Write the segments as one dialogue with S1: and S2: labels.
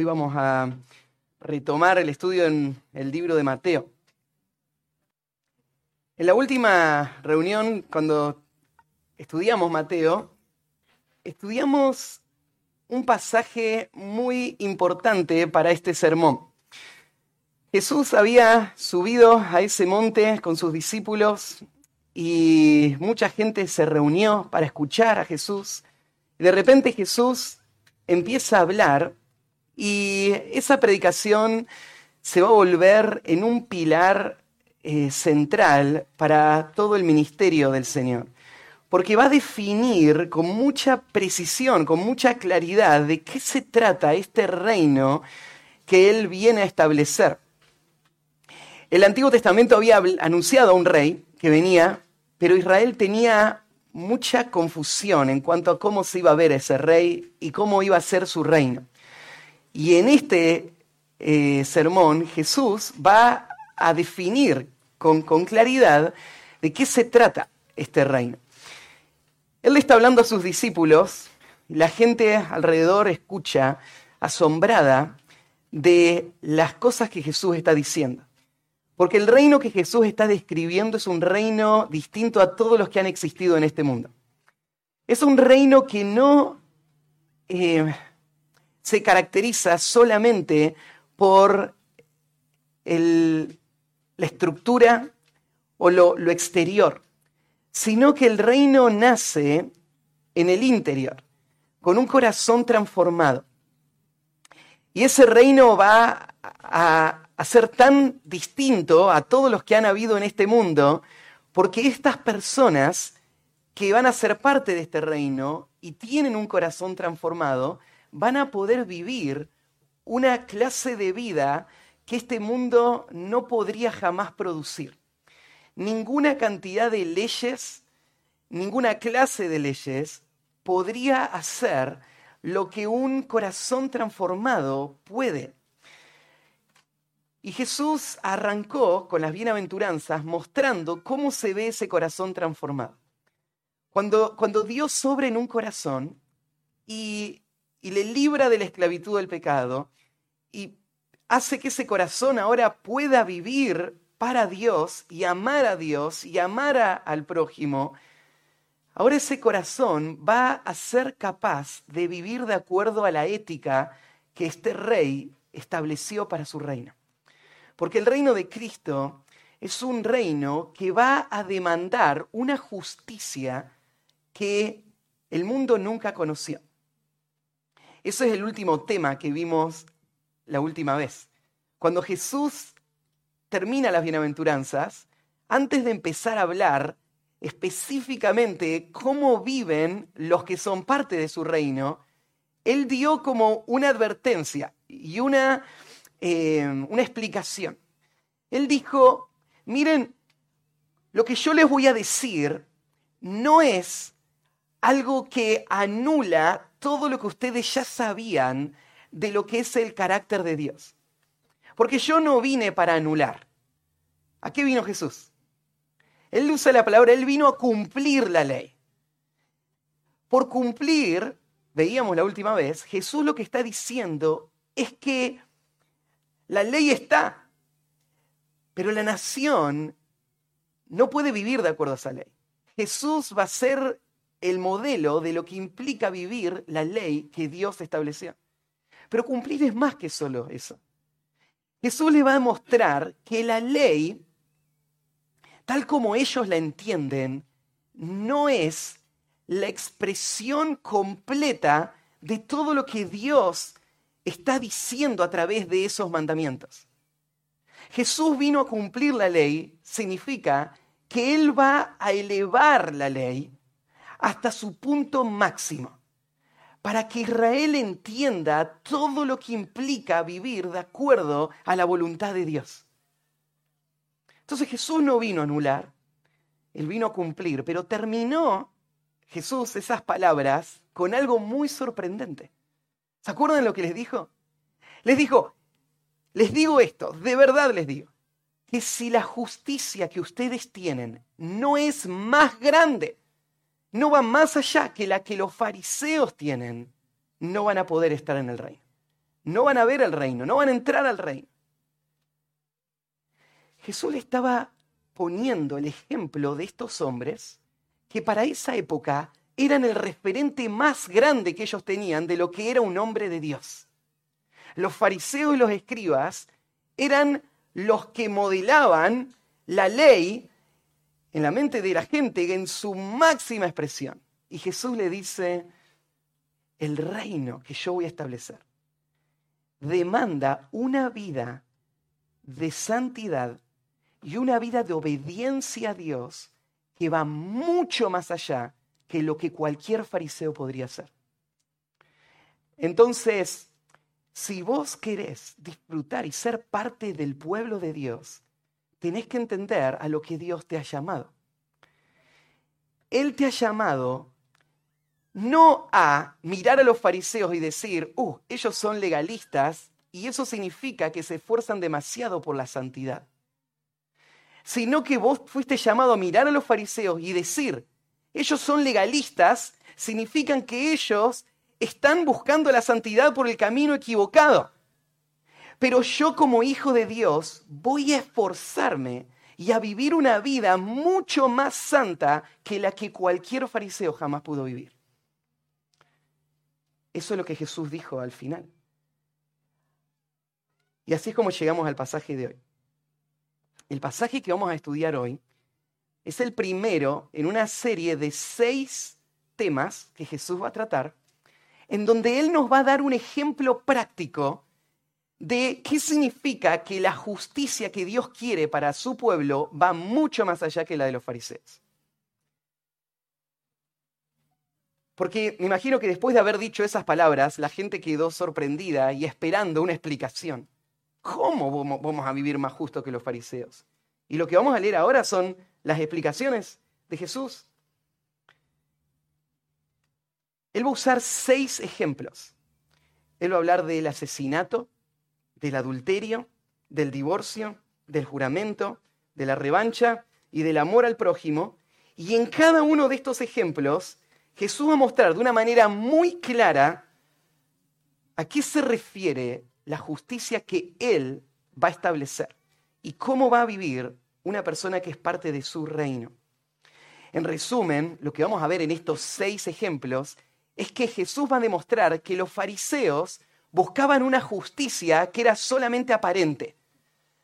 S1: Hoy vamos a retomar el estudio en el libro de Mateo. En la última reunión, cuando estudiamos Mateo, estudiamos un pasaje muy importante para este sermón. Jesús había subido a ese monte con sus discípulos y mucha gente se reunió para escuchar a Jesús. De repente Jesús empieza a hablar y esa predicación se va a volver en un pilar eh, central para todo el ministerio del Señor. Porque va a definir con mucha precisión, con mucha claridad de qué se trata este reino que Él viene a establecer. El Antiguo Testamento había anunciado a un rey que venía, pero Israel tenía mucha confusión en cuanto a cómo se iba a ver ese rey y cómo iba a ser su reino. Y en este eh, sermón Jesús va a definir con, claridad de qué se trata este reino. Él está hablando a sus discípulos, y la gente alrededor escucha asombrada de las cosas que Jesús está diciendo. Porque el reino que Jesús está describiendo es un reino distinto a todos los que han existido en este mundo. Es un reino que no eh, se caracteriza solamente por la estructura o lo, lo exterior, sino que el reino nace en el interior, con un corazón transformado. Y ese reino va a, a ser tan distinto a todos los que han habido en este mundo, porque estas personas que van a ser parte de este reino y tienen un corazón transformado, van a poder vivir una clase de vida que este mundo no podría jamás producir. Ninguna cantidad de leyes, ninguna clase de leyes podría hacer lo que un corazón transformado puede. Y Jesús arrancó con las bienaventuranzas mostrando cómo se ve ese corazón transformado. Cuando, cuando Dios sobra en un corazón y, y le libra de la esclavitud del pecado y hace que ese corazón ahora pueda vivir para Dios y amar a Dios y amar al prójimo, ahora ese corazón va a ser capaz de vivir de acuerdo a la ética que este rey estableció para su reino. Porque el reino de Cristo es un reino que va a demandar una justicia que el mundo nunca conoció. Ese es el último tema que vimos la última vez. Cuando Jesús termina las bienaventuranzas, antes de empezar a hablar específicamente cómo viven los que son parte de su reino, Él dio como una advertencia y una Em, una explicación. Él dijo, miren, lo que yo les voy a decir no es algo que anula todo lo que ustedes ya sabían de lo que es el carácter de Dios. Porque yo no vine para anular. ¿A qué vino Jesús? Él usa la palabra, él vino a cumplir la ley. Por cumplir, veíamos la última vez, Jesús lo que está diciendo es que la ley está, pero la nación no puede vivir de acuerdo a esa ley. Jesús va a ser el modelo de lo que implica vivir la ley que Dios estableció. Pero cumplir es más que solo eso. Jesús le va a mostrar que la ley, tal como ellos la entienden, no es la expresión completa de todo lo que Dios está diciendo a través de esos mandamientos. Jesús vino a cumplir la ley, significa que Él va a elevar la ley hasta su punto máximo, para que Israel entienda todo lo que implica vivir de acuerdo a la voluntad de Dios. Entonces Jesús no vino a anular, Él vino a cumplir, pero terminó Jesús esas palabras con algo muy sorprendente. ¿Se acuerdan lo que les dijo? Les dijo, les digo esto, de verdad les digo, que si la justicia que ustedes tienen no es más grande, no va más allá que la que los fariseos tienen, no van a poder estar en el reino. no van a ver el reino, no van a entrar al reino. Jesús le estaba poniendo el ejemplo de estos hombres que para esa época eran el referente más grande que ellos tenían de lo que era un hombre de Dios. Los fariseos y los escribas eran los que modelaban la ley en la mente de la gente en su máxima expresión. Y Jesús le dice, el reino que yo voy a establecer demanda una vida de santidad y una vida de obediencia a Dios que va mucho más allá que lo que cualquier fariseo podría hacer. Entonces, si vos querés disfrutar y ser parte del pueblo de Dios, tenés que entender a lo que Dios te ha llamado. Él te ha llamado no a mirar a los fariseos y decir, uh, ellos son legalistas y eso significa que se esfuerzan demasiado por la santidad, sino que vos fuiste llamado a mirar a los fariseos y decir, ellos son legalistas, significan que ellos están buscando la santidad por el camino equivocado. Pero yo como hijo de Dios voy a esforzarme y a vivir una vida mucho más santa que la que cualquier fariseo jamás pudo vivir. Eso es lo que Jesús dijo al final. Y así es como llegamos al pasaje de hoy. El pasaje que vamos a estudiar hoy es el primero en una serie de seis temas que Jesús va a tratar, en donde Él nos va a dar un ejemplo práctico de qué significa que la justicia que Dios quiere para su pueblo va mucho más allá que la de los fariseos. Porque me imagino que después de haber dicho esas palabras, la gente quedó sorprendida y esperando una explicación. ¿Cómo vamos a vivir más justo que los fariseos? Y lo que vamos a leer ahora son las explicaciones de Jesús. Él va a usar seis ejemplos. Él va a hablar del asesinato, del adulterio, del divorcio, del juramento, de la revancha y del amor al prójimo. Y en cada uno de estos ejemplos, Jesús va a mostrar de una manera muy clara a qué se refiere la justicia que Él va a establecer y cómo va a vivir una persona que es parte de su reino. En resumen, lo que vamos a ver en estos seis ejemplos es que Jesús va a demostrar que los fariseos buscaban una justicia que era solamente aparente,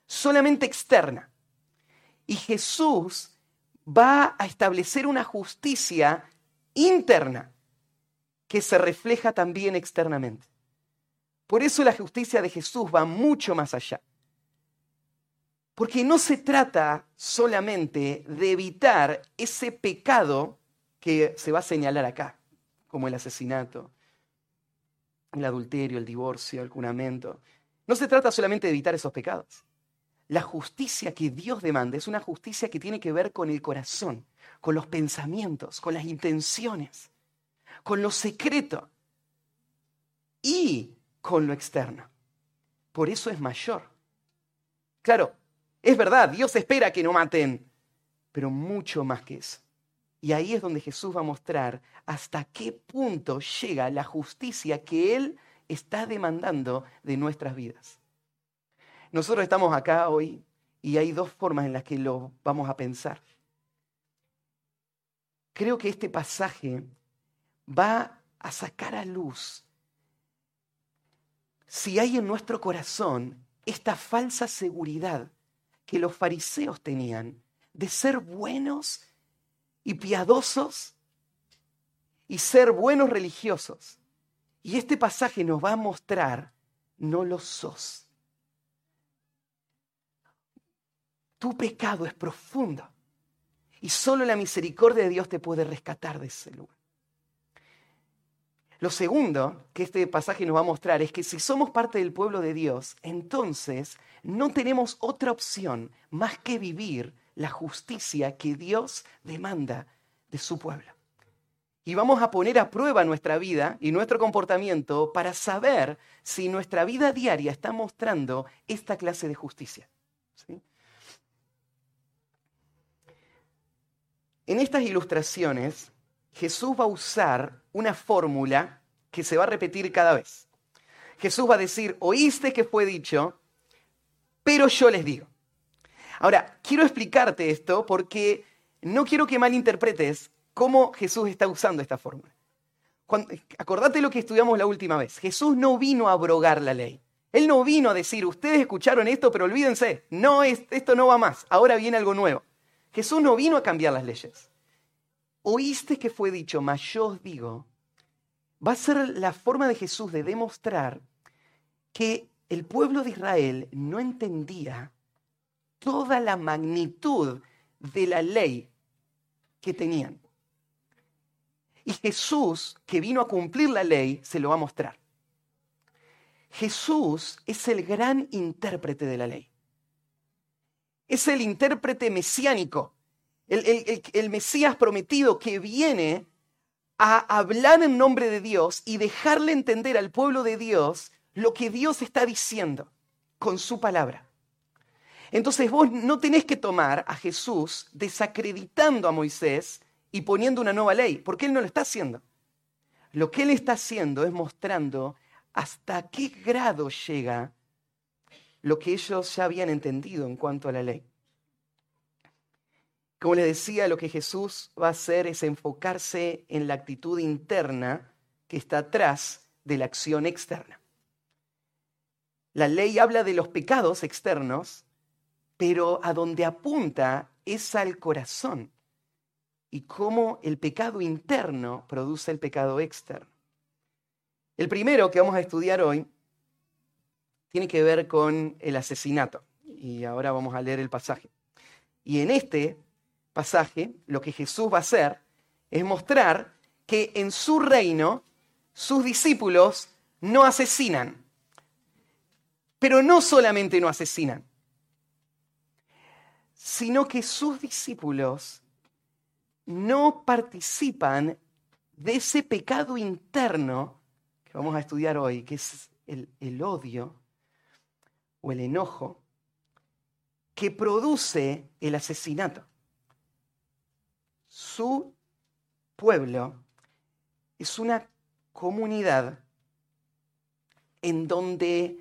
S1: solamente externa. Y Jesús va a establecer una justicia interna que se refleja también externamente. Por eso la justicia de Jesús va mucho más allá. Porque no se trata solamente de evitar ese pecado que se va a señalar acá, como el asesinato, el adulterio, el divorcio, el juramento. No se trata solamente de evitar esos pecados. La justicia que Dios demanda es una justicia que tiene que ver con el corazón, con los pensamientos, con las intenciones, con lo secreto y con lo externo. Por eso es mayor. Claro, es verdad, Dios espera que no maten, pero mucho más que eso. Y ahí es donde Jesús va a mostrar hasta qué punto llega la justicia que Él está demandando de nuestras vidas. Nosotros estamos acá hoy y hay dos formas en las que lo vamos a pensar. Creo que este pasaje va a sacar a luz si hay en nuestro corazón esta falsa seguridad que los fariseos tenían de ser buenos y piadosos y ser buenos religiosos. Y este pasaje nos va a mostrar, no lo sos. Tu pecado es profundo y solo la misericordia de Dios te puede rescatar de ese lugar. Lo segundo que este pasaje nos va a mostrar es que si somos parte del pueblo de Dios, entonces no tenemos otra opción más que vivir la justicia que Dios demanda de su pueblo. Y vamos a poner a prueba nuestra vida y nuestro comportamiento para saber si nuestra vida diaria está mostrando esta clase de justicia. En estas ilustraciones, Jesús va a usar una fórmula que se va a repetir cada vez. Jesús va a decir, oíste que fue dicho, pero yo les digo. Ahora, quiero explicarte esto porque no quiero que malinterpretes cómo Jesús está usando esta fórmula. acordate lo que estudiamos la última vez. Jesús no vino a abrogar la ley. Él no vino a decir, ustedes escucharon esto, pero olvídense, no, esto no va más, ahora viene algo nuevo. Jesús no vino a cambiar las leyes. Oíste que fue dicho, mas yo os digo, va a ser la forma de Jesús de demostrar que el pueblo de Israel no entendía toda la magnitud de la ley que tenían. Y Jesús, que vino a cumplir la ley, se lo va a mostrar. Jesús es el gran intérprete de la ley. Es el intérprete mesiánico, el, Mesías prometido que viene a hablar en nombre de Dios y dejarle entender al pueblo de Dios lo que Dios está diciendo con su palabra. Entonces vos no tenés que tomar a Jesús desacreditando a Moisés y poniendo una nueva ley, porque Él no lo está haciendo. Lo que Él está haciendo es mostrando hasta qué grado llega lo que ellos ya habían entendido en cuanto a la ley. Como les decía, lo que Jesús va a hacer es enfocarse en la actitud interna que está atrás de la acción externa. La ley habla de los pecados externos, pero a donde apunta es al corazón y cómo el pecado interno produce el pecado externo. El primero que vamos a estudiar hoy tiene que ver con el asesinato. Y ahora vamos a leer el pasaje. Y en este pasaje lo que Jesús va a hacer es mostrar que en su reino sus discípulos no asesinan. Pero no solamente no asesinan, sino que sus discípulos no participan de ese pecado interno que vamos a estudiar hoy, que es el, el odio o el enojo que produce el asesinato. Su pueblo es una comunidad en donde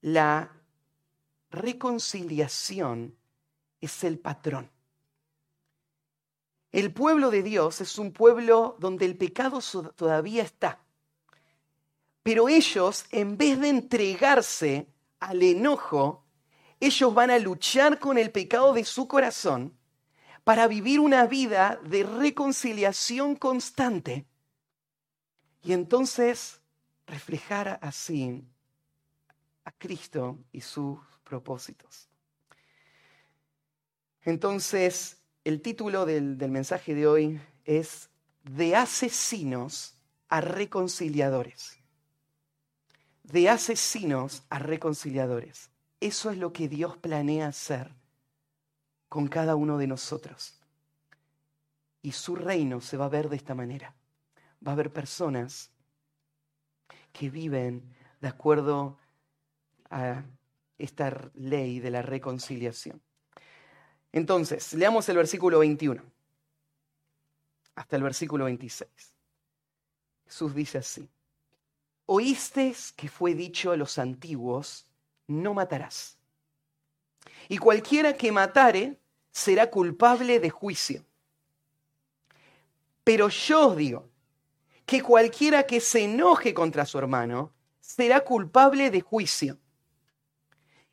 S1: la reconciliación es el patrón. El pueblo de Dios es un pueblo donde el pecado todavía está. Pero ellos, en vez de entregarse al enojo, ellos van a luchar con el pecado de su corazón para vivir una vida de reconciliación constante y entonces reflejar así a Cristo y sus propósitos. Entonces, el título del, del, mensaje de hoy es De asesinos a reconciliadores. De asesinos a reconciliadores. Eso es lo que Dios planea hacer con cada uno de nosotros. Y su reino se va a ver de esta manera. Va a haber personas que viven de acuerdo a esta ley de la reconciliación. Entonces, leamos el versículo 21 hasta el versículo 26. Jesús dice así, oísteis que fue dicho a los antiguos, no matarás. Y cualquiera que matare será culpable de juicio. Pero yo os digo que cualquiera que se enoje contra su hermano será culpable de juicio.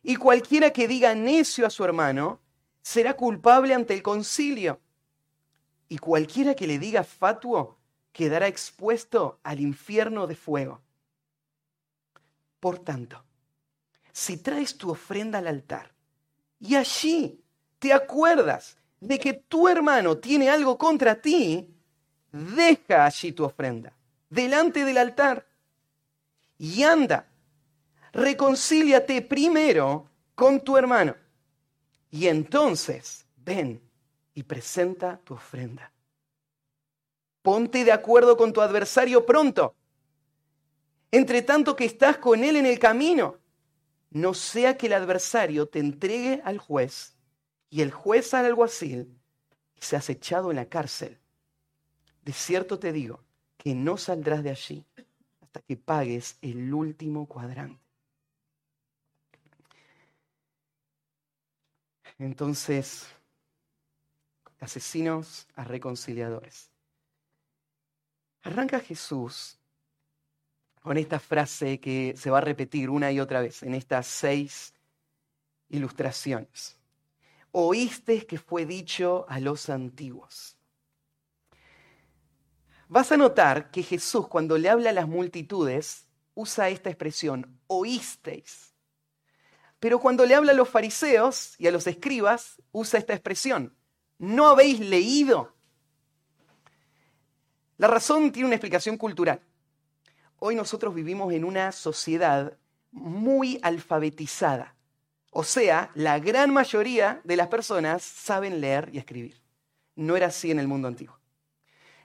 S1: Y cualquiera que diga necio a su hermano será culpable ante el concilio. Y cualquiera que le diga fatuo quedará expuesto al infierno de fuego. Por tanto, si traes tu ofrenda al altar y allí te acuerdas de que tu hermano tiene algo contra ti, deja allí tu ofrenda, delante del altar, y anda, reconcíliate primero con tu hermano, y entonces ven y presenta tu ofrenda. Ponte de acuerdo con tu adversario pronto, entre tanto que estás con él en el camino no sea que el adversario te entregue al juez y el juez al alguacil y seas echado en la cárcel. De cierto te digo que no saldrás de allí hasta que pagues el último cuadrante. Entonces, asesinos a reconciliadores. Arranca Jesús con esta frase que se va a repetir una y otra vez en estas seis ilustraciones. Oíste que fue dicho a los antiguos. Vas a notar que Jesús cuando le habla a las multitudes usa esta expresión, oísteis. Pero cuando le habla a los fariseos y a los escribas, usa esta expresión, ¿no habéis leído? La razón tiene una explicación cultural. Hoy nosotros vivimos en una sociedad muy alfabetizada. O sea, la gran mayoría de las personas saben leer y escribir. No era así en el mundo antiguo.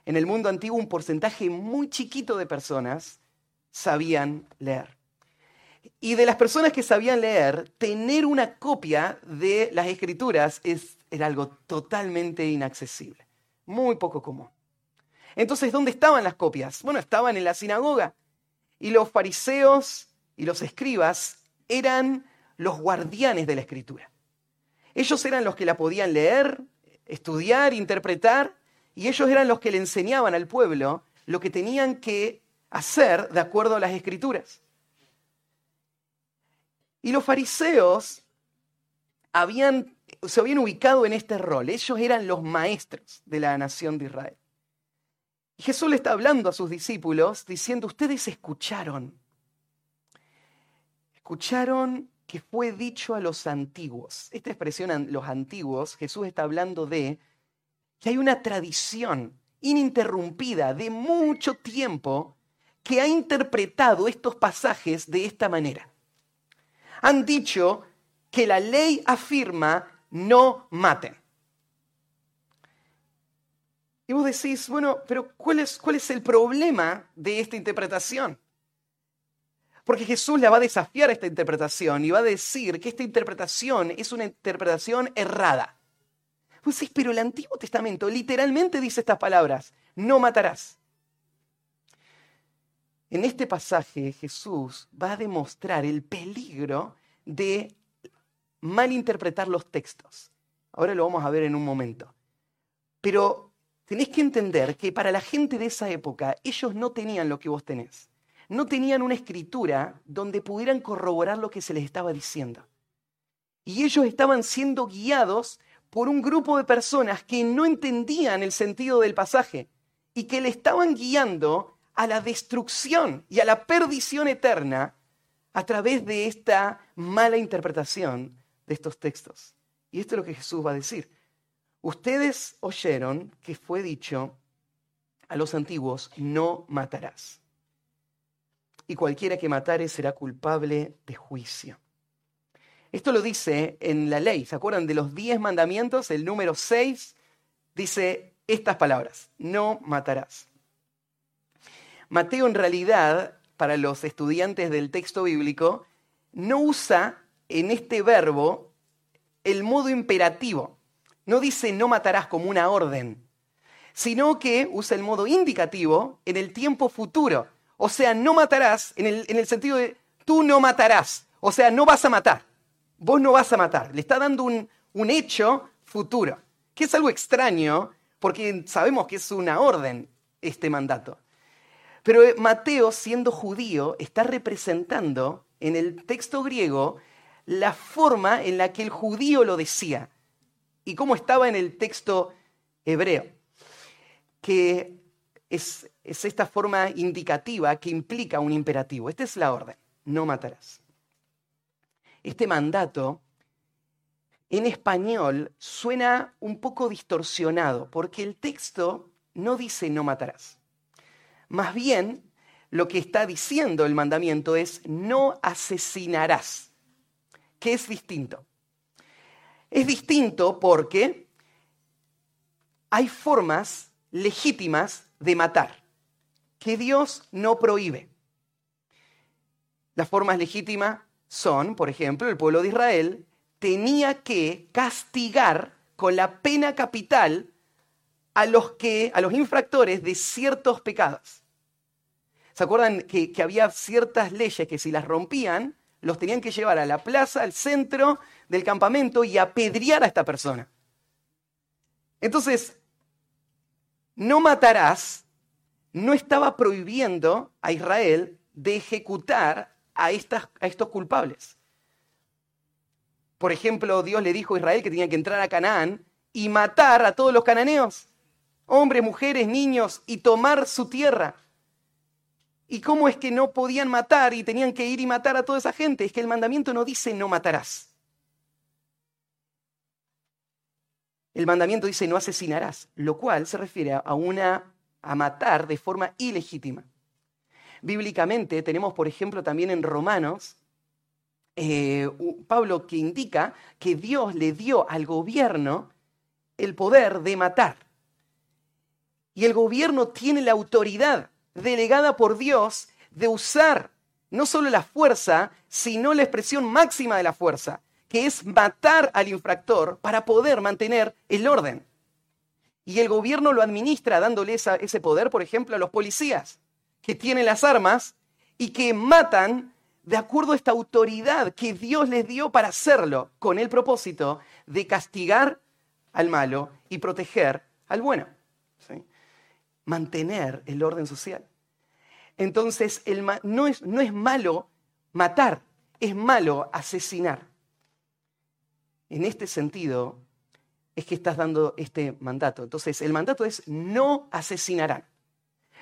S1: En el mundo antiguo un porcentaje muy chiquito de personas sabían leer. Y de las personas que sabían leer, tener una copia de las escrituras era algo totalmente inaccesible, muy poco común. Entonces, ¿dónde estaban las copias? Bueno, estaban en la sinagoga. Y los fariseos y los escribas eran los guardianes de la escritura. Ellos eran los que la podían leer, estudiar, interpretar, y ellos eran los que le enseñaban al pueblo lo que tenían que hacer de acuerdo a las escrituras. Y los fariseos habían, se habían ubicado en este rol. Ellos eran los maestros de la nación de Israel. Y Jesús le está hablando a sus discípulos diciendo, ustedes escucharon, escucharon que fue dicho a los antiguos. Esta expresión, los antiguos, Jesús está hablando de que hay una tradición ininterrumpida de mucho tiempo que ha interpretado estos pasajes de esta manera han dicho que la ley afirma no maten. Y vos decís, bueno, pero ¿cuál es, cuál es el problema de esta interpretación? Porque Jesús le va a desafiar esta interpretación y va a decir que esta interpretación es una interpretación errada. Vos decís, pero el Antiguo Testamento literalmente dice estas palabras, no matarás. En este pasaje Jesús va a demostrar el peligro de malinterpretar los textos. Ahora lo vamos a ver en un momento. Pero tenés que entender que para la gente de esa época ellos no tenían lo que vos tenés. No tenían una escritura donde pudieran corroborar lo que se les estaba diciendo. Y ellos estaban siendo guiados por un grupo de personas que no entendían el sentido del pasaje y que le estaban guiando a la destrucción y a la perdición eterna a través de esta mala interpretación de estos textos. Y esto es lo que Jesús va a decir. Ustedes oyeron que fue dicho a los antiguos, no matarás. Y cualquiera que matare será culpable de juicio. Esto lo dice en la ley. ¿Se acuerdan de los diez mandamientos? El número seis dice estas palabras, no matarás. Mateo en realidad, para los estudiantes del texto bíblico, no usa en este verbo el modo imperativo. No dice no matarás como una orden, sino que usa el modo indicativo en el tiempo futuro. O sea, no matarás en el, en el sentido de tú no matarás. O sea, no vas a matar. Vos no vas a matar. Le está dando un, un hecho futuro, que es algo extraño porque sabemos que es una orden este mandato. Pero eh, Mateo, siendo judío, está representando en el texto griego la forma en la que el judío lo decía y cómo estaba en el texto hebreo, que es, es esta forma indicativa que implica un imperativo. Esta es la orden, no matarás. Este mandato en español suena un poco distorsionado porque el texto no dice no matarás. Más bien, lo que está diciendo el mandamiento es no asesinarás, que es distinto. Es distinto porque hay formas legítimas de matar que Dios no prohíbe. Las formas legítimas son, por ejemplo, el pueblo de Israel tenía que castigar con la pena capital a los que a los infractores de ciertos pecados. ¿Se acuerdan que, que había ciertas leyes que si las rompían, los tenían que llevar a la plaza, al centro del campamento y apedrear a esta persona? Entonces, no matarás no estaba prohibiendo a Israel de ejecutar a, estas, a estos culpables. Por ejemplo, Dios le dijo a Israel que tenía que entrar a Canaán y matar a todos los cananeos, hombres, mujeres, niños, y tomar su tierra. ¿Y cómo es que no podían matar y tenían que ir y matar a toda esa gente? Es que el mandamiento no dice no matarás. El mandamiento dice no asesinarás, lo cual se refiere a una a matar de forma ilegítima. Bíblicamente tenemos, por ejemplo, también en Romanos, eh, Pablo que indica que Dios le dio al gobierno el poder de matar. Y el gobierno tiene la autoridad delegada por Dios de usar no solo la fuerza, sino la expresión máxima de la fuerza, que es matar al infractor para poder mantener el orden. Y el gobierno lo administra dándole ese poder, por ejemplo, a los policías, que tienen las armas y que matan de acuerdo a esta autoridad que Dios les dio para hacerlo, con el propósito de castigar al malo y proteger al bueno. Mantener el orden social. Entonces, no, es, no es malo matar, es malo asesinar. En este sentido, es que estás dando este mandato. Entonces, el mandato es no asesinarán.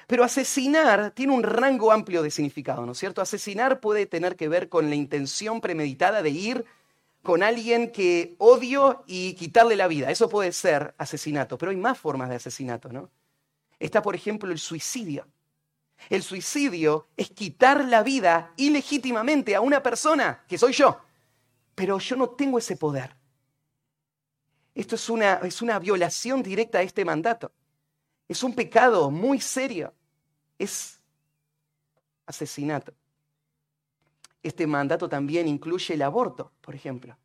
S1: Pero asesinar tiene un rango amplio de significado, ¿no es cierto? Asesinar puede tener que ver con la intención premeditada de ir con alguien que odio y quitarle la vida. Eso puede ser asesinato, pero hay más formas de asesinato, ¿no? Está, por ejemplo, el suicidio. El suicidio es quitar la vida ilegítimamente a una persona, que soy yo, pero yo no tengo ese poder. Esto es una, es una violación directa a este mandato. Es un pecado muy serio. Es asesinato. Este mandato también incluye el aborto, por ejemplo,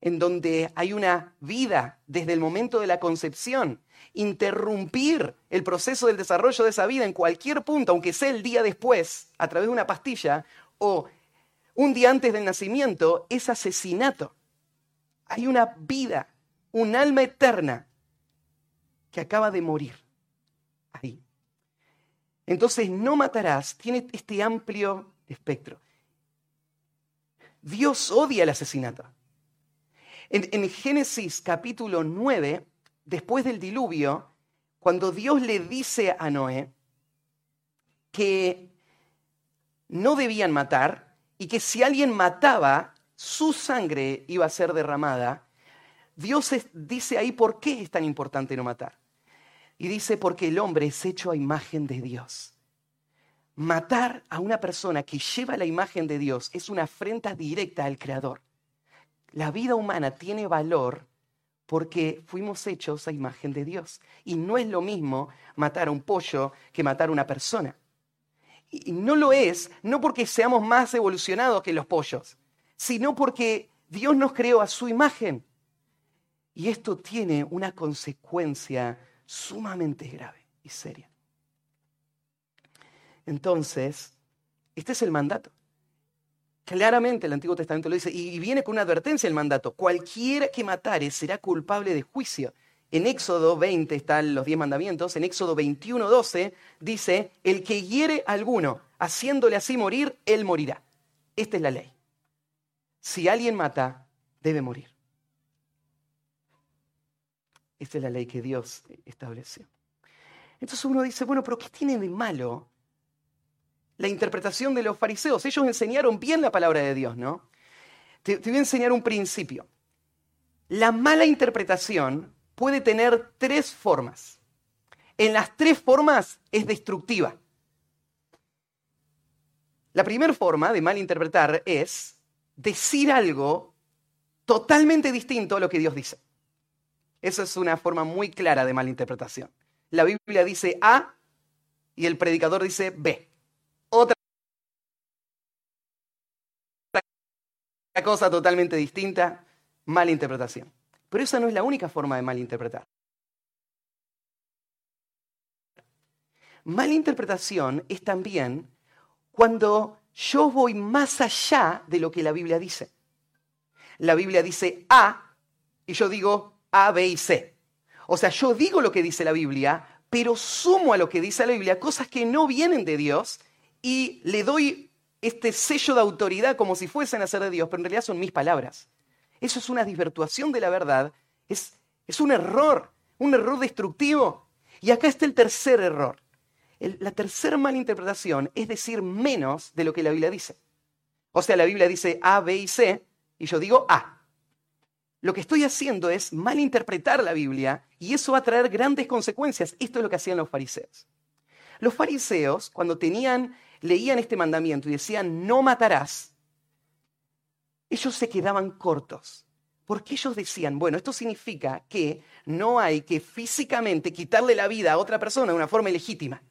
S1: en donde hay una vida desde el momento de la concepción. Interrumpir el proceso del desarrollo de esa vida en cualquier punto, aunque sea el día después, a través de una pastilla, o un día antes del nacimiento, es asesinato. Hay una vida un alma eterna que acaba de morir ahí. Entonces, no matarás tiene este amplio espectro. Dios odia el asesinato. En, en, Génesis capítulo 9, después del diluvio, cuando Dios le dice a Noé que no debían matar y que si alguien mataba, su sangre iba a ser derramada, Dios dice ahí por qué es tan importante no matar. Y dice porque el hombre es hecho a imagen de Dios. Matar a una persona que lleva la imagen de Dios es una afrenta directa al Creador. La vida humana tiene valor porque fuimos hechos a imagen de Dios. Y no es lo mismo matar a un pollo que matar a una persona. Y no lo es, no porque seamos más evolucionados que los pollos, sino porque Dios nos creó a su imagen. Y esto tiene una consecuencia sumamente grave y seria. Entonces, este es el mandato. Claramente el Antiguo Testamento lo dice y viene con una advertencia el mandato. Cualquiera que matare será culpable de juicio. En Éxodo 20 están los diez mandamientos. En Éxodo 21, 12 dice, el que hiere a alguno haciéndole así morir, él morirá. Esta es la ley. Si alguien mata, debe morir. Esta es la ley que Dios estableció. Entonces uno dice, bueno, pero ¿qué tiene de malo la interpretación de los fariseos? Ellos enseñaron bien la palabra de Dios, ¿no? Te, voy a enseñar un principio. La mala interpretación puede tener tres formas. En las tres formas es destructiva. La primera forma de malinterpretar es decir algo totalmente distinto a lo que Dios dice. Eso es una forma muy clara de malinterpretación. La Biblia dice A y el predicador dice B. cosa totalmente distinta, malinterpretación. Pero esa no es la única forma de malinterpretar. Mala interpretación es también cuando yo voy más allá de lo que la Biblia dice. La Biblia dice A y yo digo A, B y C. O sea, yo digo lo que dice la Biblia, pero sumo a lo que dice la Biblia cosas que no vienen de Dios y le doy este sello de autoridad como si fuesen a ser de Dios, pero en realidad son mis palabras. Eso es una desvirtuación de la verdad, es, es un error, un error destructivo. Y acá está el tercer error. la tercera mala interpretación es decir menos de lo que la Biblia dice. O sea, la Biblia dice A, B y C, y yo digo A. Lo que estoy haciendo es malinterpretar la Biblia y eso va a traer grandes consecuencias. Esto es lo que hacían los fariseos. Los fariseos, cuando tenían, leían este mandamiento y decían no matarás, ellos se quedaban cortos. Porque ellos decían, bueno, esto significa que no hay que físicamente quitarle la vida a otra persona de una forma ilegítima.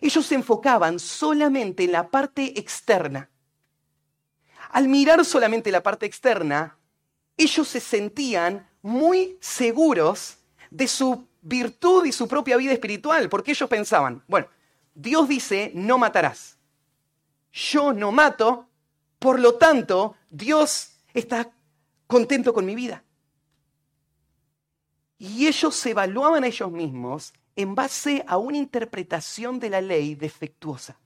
S1: Ellos se enfocaban solamente en la parte externa. Al mirar solamente la parte externa, ellos se sentían muy seguros de su virtud y su propia vida espiritual, porque ellos pensaban, bueno, Dios dice, no matarás. Yo no mato, por lo tanto, Dios está contento con mi vida. Y ellos se evaluaban a ellos mismos en base a una interpretación de la ley defectuosa.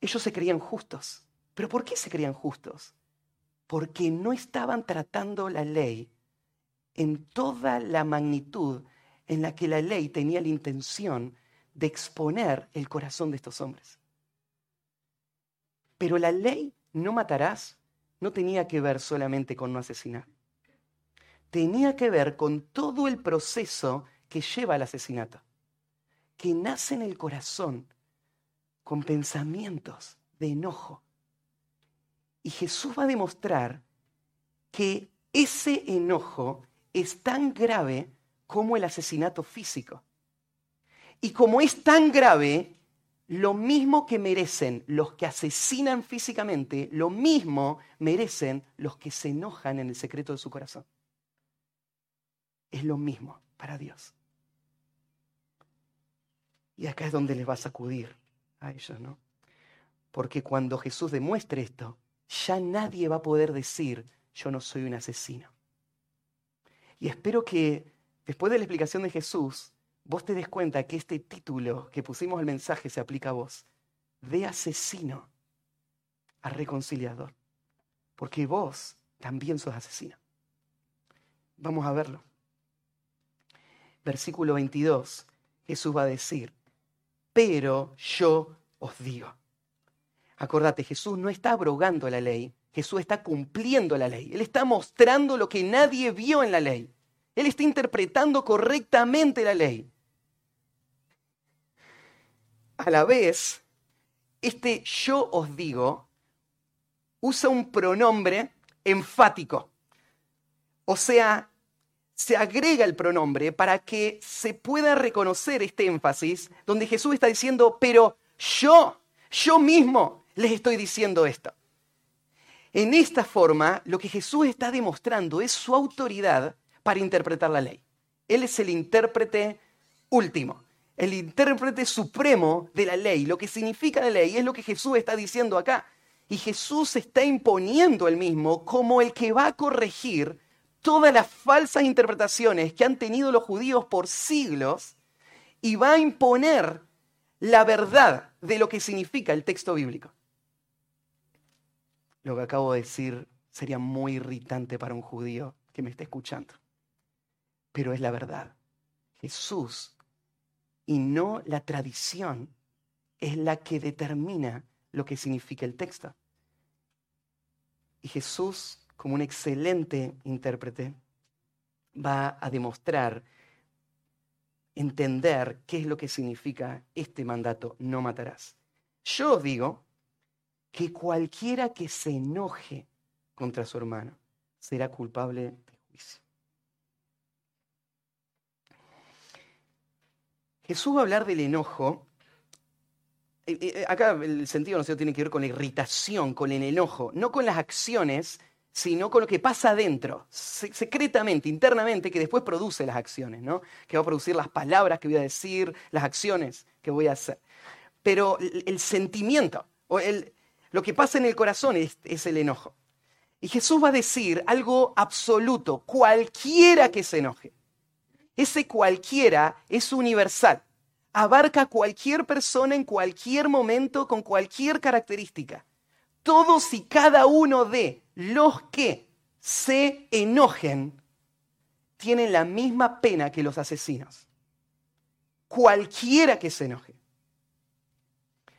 S1: Ellos se creían justos. ¿Pero por qué se creían justos? porque no estaban tratando la ley en toda la magnitud en la que la ley tenía la intención de exponer el corazón de estos hombres. Pero la ley no matarás no tenía que ver solamente con no asesinar. Tenía que ver con todo el proceso que lleva al asesinato, que nace en el corazón con pensamientos de enojo, y Jesús va a demostrar que ese enojo es tan grave como el asesinato físico. Y como es tan grave, lo mismo que merecen los que asesinan físicamente, lo mismo merecen los que se enojan en el secreto de su corazón. Es lo mismo para Dios. Y acá es donde les va a sacudir a ellos, ¿no? Porque cuando Jesús demuestre esto, ya nadie va a poder decir, yo no soy un asesino. Y espero que después de la explicación de Jesús, vos te des cuenta que este título que pusimos al mensaje se aplica a vos. De asesino a reconciliador. Porque vos también sos asesino. Vamos a verlo. Versículo 22, Jesús va a decir, pero yo os digo. Acordate, Jesús no está abrogando la ley, Jesús está cumpliendo la ley. Él está mostrando lo que nadie vio en la ley. Él está interpretando correctamente la ley. A la vez, este yo os digo usa un pronombre enfático. O sea, se agrega el pronombre para que se pueda reconocer este énfasis donde Jesús está diciendo, pero yo, yo mismo, les estoy diciendo esto. En esta forma, lo que Jesús está demostrando es su autoridad para interpretar la ley. Él es el intérprete último, el intérprete supremo de la ley. Lo que significa la ley es lo que Jesús está diciendo acá. Y Jesús está imponiendo el mismo como el que va a corregir todas las falsas interpretaciones que han tenido los judíos por siglos y va a imponer la verdad de lo que significa el texto bíblico. Lo que acabo de decir sería muy irritante para un judío que me esté escuchando. Pero es la verdad. Jesús y no la tradición es la que determina lo que significa el texto. Y Jesús, como un excelente intérprete, va a demostrar, entender qué es lo que significa este mandato, no matarás. Yo digo que cualquiera que se enoje contra su hermano será culpable de juicio. Jesús va a hablar del enojo. Eh, eh, eh, acá el sentido no se tiene que ver con la irritación, con el enojo, no con las acciones, sino con lo que pasa adentro, secretamente, internamente, que después produce las acciones, ¿no? Que va a producir las palabras que voy a decir, las acciones que voy a hacer. Pero el sentimiento, o lo que pasa en el corazón es el enojo. Y Jesús va a decir algo absoluto, cualquiera que se enoje. Ese cualquiera es universal abarca a cualquier persona en cualquier momento con cualquier característica. Todos y cada uno de los que se enojen tienen la misma pena que los asesinos. Cualquiera que se enoje.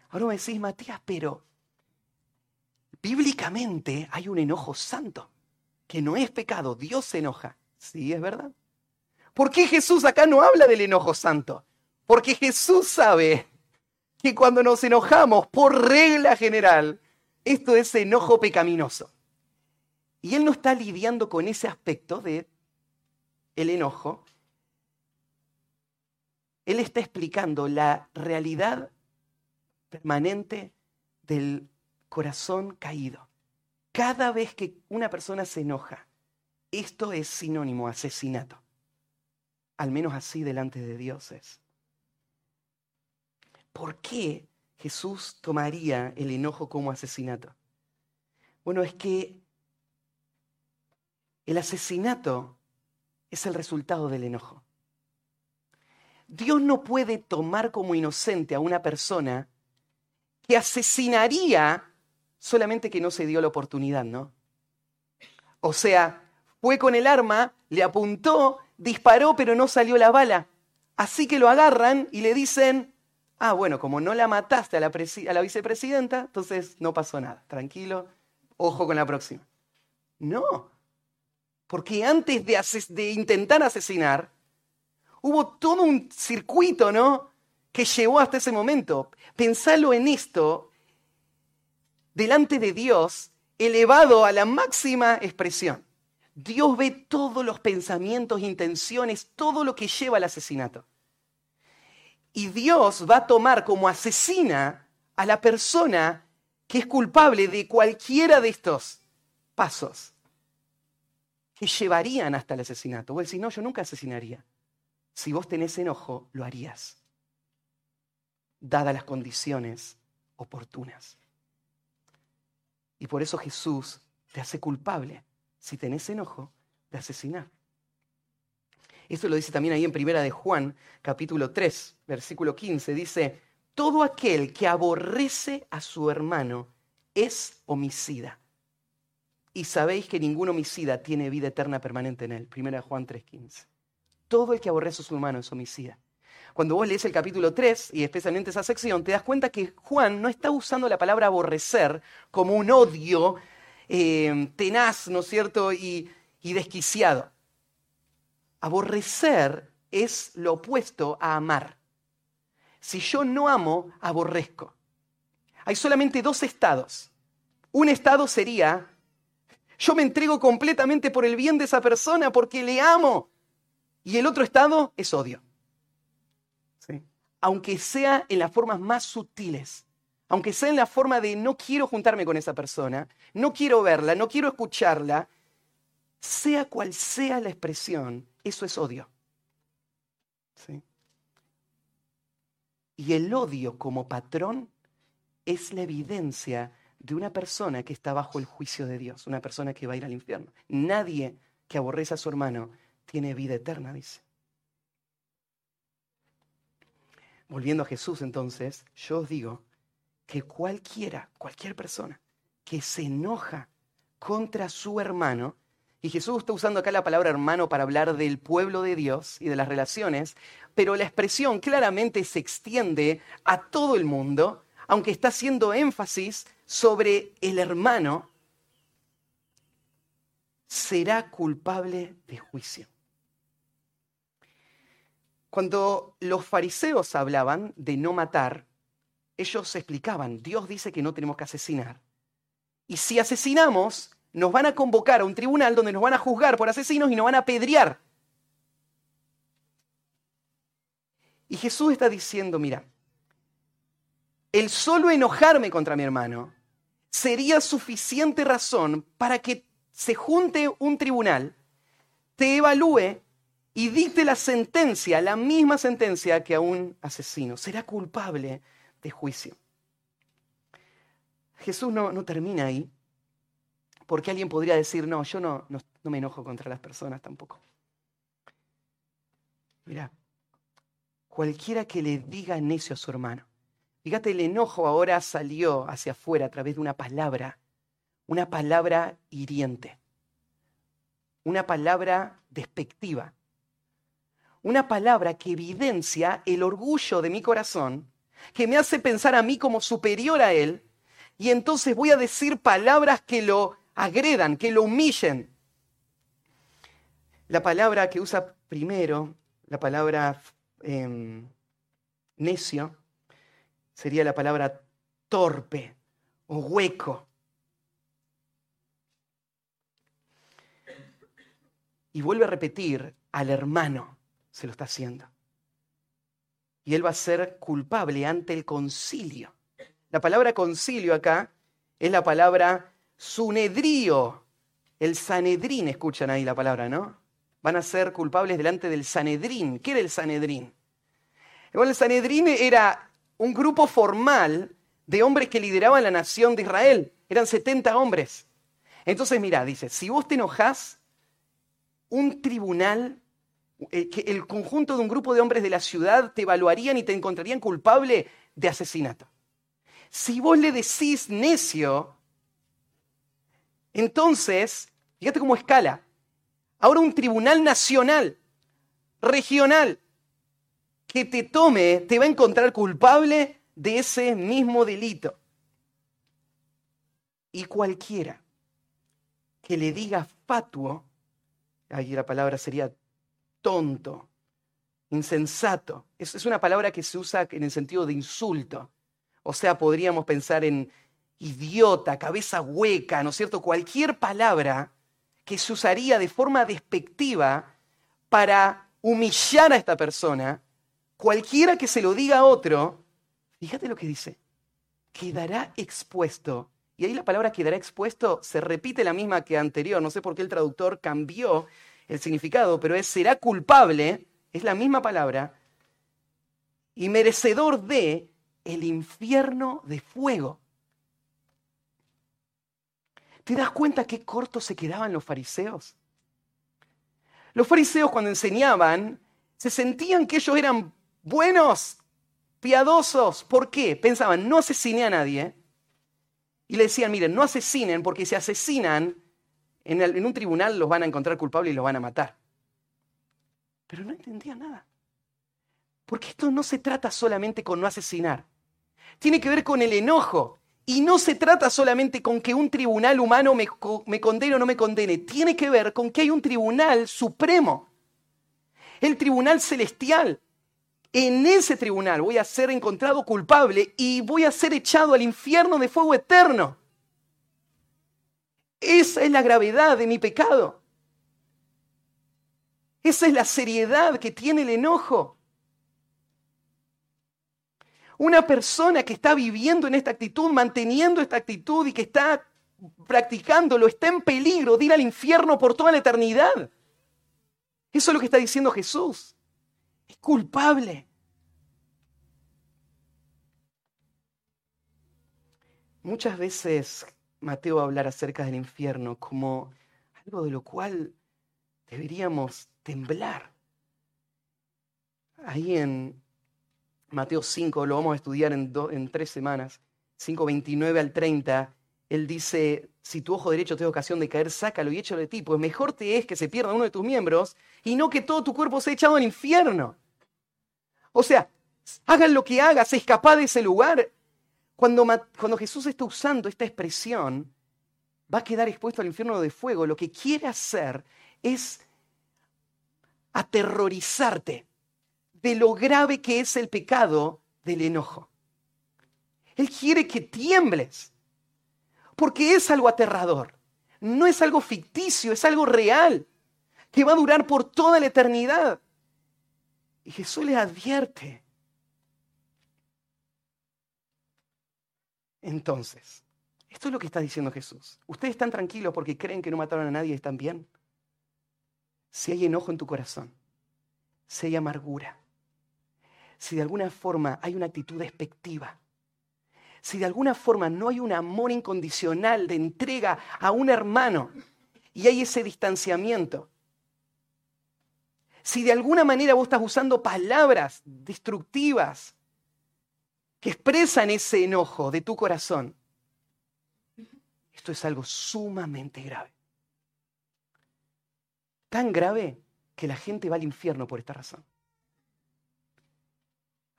S1: Ahora me decís, Matías, pero bíblicamente hay un enojo santo, que no es pecado, Dios se enoja. Sí, es verdad. ¿Por qué Jesús acá no habla del enojo santo? Porque Jesús sabe que cuando nos enojamos, por regla general, esto es enojo pecaminoso. Y Él no está lidiando con ese aspecto de el enojo. Él está explicando la realidad permanente del corazón caído. Cada vez que una persona se enoja, esto es sinónimo asesinato. Al menos así delante de Dios es. ¿Por qué Jesús tomaría el enojo como asesinato? Bueno, es que el asesinato es el resultado del enojo. Dios no puede tomar como inocente a una persona que asesinaría solamente que no se dio la oportunidad, ¿no? O sea, fue con el arma, le apuntó, disparó, pero no salió la bala. Así que lo agarran y le dicen, Ah, bueno, como no la mataste a la, vicepresidenta, entonces no pasó nada. Tranquilo, ojo con la próxima. No, porque antes de, de intentar asesinar, hubo todo un circuito, ¿no? Que llevó hasta ese momento. Pensalo en esto, delante de Dios, elevado a la máxima expresión. Dios ve todos los pensamientos, intenciones, todo lo que lleva al asesinato. Y Dios va a tomar como asesina a la persona que es culpable de cualquiera de estos pasos que llevarían hasta el asesinato. Vos decís, no, yo nunca asesinaría. Si vos tenés enojo, lo harías, dadas las condiciones oportunas. Y por eso Jesús te hace culpable, si tenés enojo, de asesinar. Esto lo dice también ahí en Primera de Juan, capítulo 3, versículo 15. Dice, todo aquel que aborrece a su hermano es homicida. Y sabéis que ningún homicida tiene vida eterna permanente en él. Primera de Juan 3.15. Todo el que aborrece a su hermano es homicida. Cuando vos lees el capítulo 3 y especialmente esa sección, te das cuenta que Juan no está usando la palabra aborrecer como un odio eh, tenaz, ¿no es cierto? y desquiciado. Aborrecer es lo opuesto a amar. Si yo no amo, aborrezco. Hay solamente dos estados. Un estado sería, yo me entrego completamente por el bien de esa persona porque le amo. Y el otro estado es odio. Aunque sea en las formas más sutiles, aunque sea en la forma de no quiero juntarme con esa persona, no quiero verla, no quiero escucharla, sea cual sea la expresión, eso es odio. ¿Sí? Y el odio como patrón es la evidencia de una persona que está bajo el juicio de Dios, una persona que va a ir al infierno. Nadie que aborrece a su hermano tiene vida eterna, dice. Volviendo a Jesús entonces, yo os digo que cualquiera, cualquier persona que se enoja contra su hermano, y Jesús está usando acá la palabra hermano para hablar del pueblo de Dios y de las relaciones, pero la expresión claramente se extiende a todo el mundo, aunque está haciendo énfasis sobre el hermano, será culpable de juicio. Cuando los fariseos hablaban de no matar, ellos explicaban, Dios dice que no tenemos que asesinar. Y si asesinamos, nos van a convocar a un tribunal donde nos van a juzgar por asesinos y nos van a apedrear. Y Jesús está diciendo, mira, el solo enojarme contra mi hermano sería suficiente razón para que se junte un tribunal, te evalúe y dicte la sentencia, la misma sentencia que a un asesino. Será culpable de juicio. Jesús no, termina ahí, porque alguien podría decir, no, yo no, no, no me enojo contra las personas tampoco. Mira, cualquiera que le diga necio a su hermano, fíjate, el enojo ahora salió hacia afuera a través de una palabra, una palabra hiriente, una palabra despectiva, una palabra que evidencia el orgullo de mi corazón, que me hace pensar a mí como superior a él, y entonces voy a decir palabras que lo agredan, que lo humillen. La palabra que usa primero, la palabra em, necio, sería la palabra torpe o hueco. Y vuelve a repetir al hermano, se lo está haciendo. Y él va a ser culpable ante el concilio. La palabra concilio acá es la palabra sunedrío. El sanedrín, escuchan ahí la palabra, ¿no? Van a ser culpables delante del sanedrín. ¿Qué era el sanedrín? Bueno, el sanedrín era un grupo formal de hombres que lideraban la nación de Israel. Eran 70 hombres. Entonces, mira, dice, si vos te enojás, un tribunal, eh, el conjunto de un grupo de hombres de la ciudad te evaluarían y te encontrarían culpable de asesinato. Si vos le decís necio, entonces, fíjate cómo escala. Ahora un tribunal nacional, regional, que te tome, te va a encontrar culpable de ese mismo delito. Y cualquiera que le diga fatuo, ahí la palabra sería tonto, insensato, es, es una palabra que se usa en el sentido de insulto. O sea, podríamos pensar en idiota, cabeza hueca, ¿no es cierto? Cualquier palabra que se usaría de forma despectiva para humillar a esta persona, cualquiera que se lo diga a otro, fíjate lo que dice, quedará expuesto. Y ahí la palabra quedará expuesto se repite la misma que anterior, no sé por qué el traductor cambió el significado, pero es será culpable, es la misma palabra, y merecedor de el infierno de fuego. ¿Te das cuenta qué cortos se quedaban los fariseos? Los fariseos cuando enseñaban se sentían que ellos eran buenos, piadosos. ¿Por qué? Pensaban, no asesine a nadie. Y le decían, miren, no asesinen porque si asesinan, en, un tribunal los van a encontrar culpables y los van a matar. Pero no entendían nada. Porque esto no se trata solamente con no asesinar tiene que ver con el enojo. Y no se trata solamente con que un tribunal humano me, me condene o no me condene, tiene que ver con que hay un tribunal supremo, el tribunal celestial. En ese tribunal voy a ser encontrado culpable y voy a ser echado al infierno de fuego eterno. Esa es la gravedad de mi pecado. Esa es la seriedad que tiene el enojo. Una persona que está viviendo en esta actitud, manteniendo esta actitud y que está practicándolo, está en peligro de ir al infierno por toda la eternidad. Eso es lo que está diciendo Jesús. Es culpable. Muchas veces Mateo va hablar acerca del infierno como algo de lo cual deberíamos temblar. Ahí en Mateo 5, lo vamos a estudiar en, tres semanas, 5, 29 al 30, él dice, si tu ojo derecho te da ocasión de caer, sácalo y échalo de ti, pues mejor te es que se pierda uno de tus miembros y no que todo tu cuerpo sea echado al infierno. O sea, hagan lo que hagas, escapad de ese lugar. Cuando, Jesús está usando esta expresión, va a quedar expuesto al infierno de fuego. Lo que quiere hacer es aterrorizarte de lo grave que es el pecado del enojo. Él quiere que tiembles, porque es algo aterrador. No es algo ficticio, es algo real, que va a durar por toda la eternidad. Y Jesús le advierte. Entonces, Esto es lo que está diciendo Jesús. Ustedes están tranquilos porque creen que no mataron a nadie y están bien. Si hay enojo en tu corazón, si hay amargura, si de alguna forma hay una actitud despectiva, si de alguna forma no hay un amor incondicional de entrega a un hermano y hay ese distanciamiento, si de alguna manera vos estás usando palabras destructivas que expresan ese enojo de tu corazón, esto es algo sumamente grave. Tan grave que la gente va al infierno por esta razón.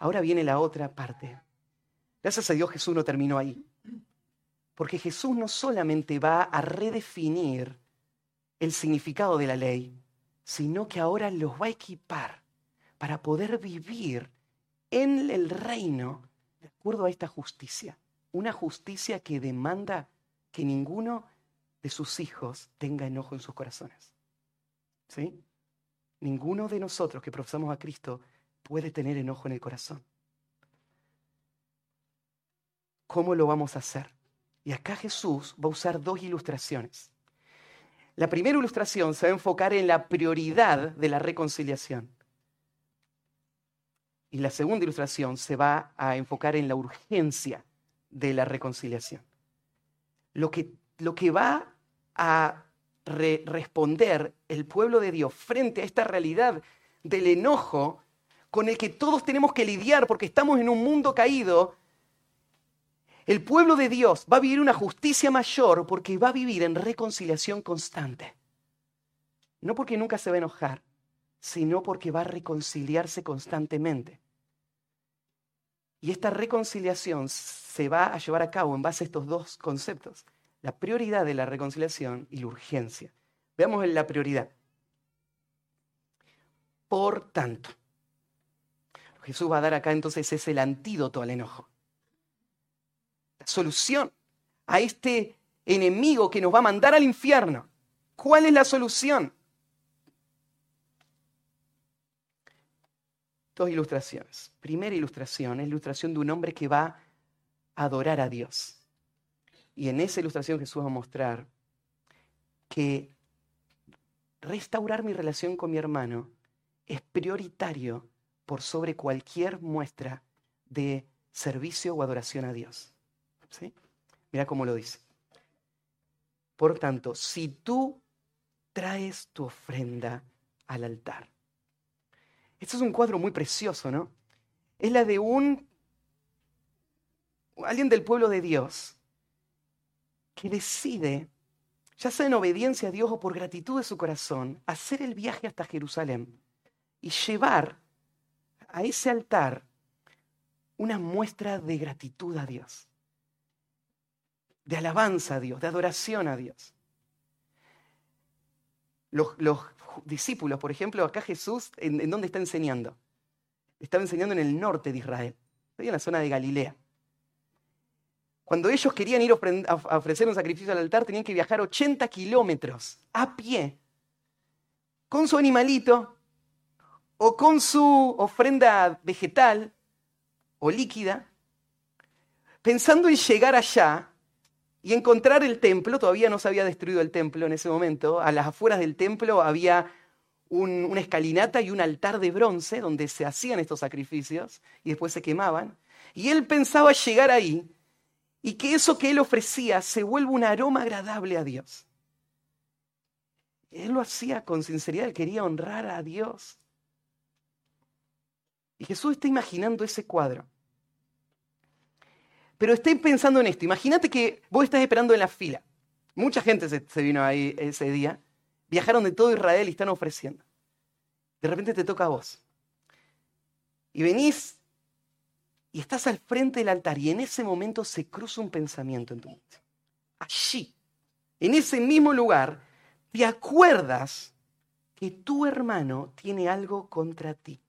S1: Ahora viene la otra parte. Gracias a Dios Jesús no terminó ahí. Porque Jesús no solamente va a redefinir el significado de la ley, sino que ahora los va a equipar para poder vivir en el reino de acuerdo a esta justicia. Una justicia que demanda que ninguno de sus hijos tenga enojo en sus corazones. ¿Sí? Ninguno de nosotros que profesamos a Cristo puede tener enojo en el corazón. ¿Cómo lo vamos a hacer? Y acá Jesús va a usar dos ilustraciones. La primera ilustración se va a enfocar en la prioridad de la reconciliación. Y la segunda ilustración se va a enfocar en la urgencia de la reconciliación. Lo que, lo que va a responder el pueblo de Dios frente a esta realidad del enojo con el que todos tenemos que lidiar porque estamos en un mundo caído, el pueblo de Dios va a vivir una justicia mayor porque va a vivir en reconciliación constante. No porque nunca se va a enojar, sino porque va a reconciliarse constantemente. Y esta reconciliación se va a llevar a cabo en base a estos dos conceptos la prioridad de la reconciliación y la urgencia. Veamos la prioridad. Por tanto, Jesús va a dar acá entonces es el antídoto al enojo. La solución a este enemigo que nos va a mandar al infierno. ¿Cuál es la solución? Dos ilustraciones. Primera ilustración es la ilustración de un hombre que va a adorar a Dios. Y en esa ilustración Jesús va a mostrar que restaurar mi relación con mi hermano es prioritario por sobre cualquier muestra de servicio o adoración a Dios. ¿Sí? Mira cómo lo dice. Por tanto, si tú traes tu ofrenda al altar. Este es un cuadro muy precioso, ¿no? Es la de un alguien del pueblo de Dios que decide, ya sea en obediencia a Dios o por gratitud de su corazón, hacer el viaje hasta Jerusalén y llevar a ese altar una muestra de gratitud a Dios, de alabanza a Dios, de adoración a Dios. Los, discípulos, por ejemplo, acá Jesús, ¿en, dónde está enseñando? Estaba enseñando en el norte de Israel, en la zona de Galilea. Cuando ellos querían ir a ofrecer un sacrificio al altar, tenían que viajar 80 kilómetros a pie, con su animalito o con su ofrenda vegetal o líquida, pensando en llegar allá y encontrar el templo. Todavía no se había destruido el templo en ese momento. A las afueras del templo había una escalinata y un altar de bronce donde se hacían estos sacrificios y después se quemaban. Y él pensaba llegar ahí y que eso que él ofrecía se vuelva un aroma agradable a Dios. Él lo hacía con sinceridad, él quería honrar a Dios. Y Jesús está imaginando ese cuadro. Pero estén pensando en esto. Imagínate que vos estás esperando en la fila. Mucha gente se, se, vino ahí ese día. Viajaron de todo Israel y están ofreciendo. De repente te toca a vos. Y venís y estás al frente del altar y en ese momento se cruza un pensamiento en tu mente. Allí, en ese mismo lugar, te acuerdas que tu hermano tiene algo contra ti.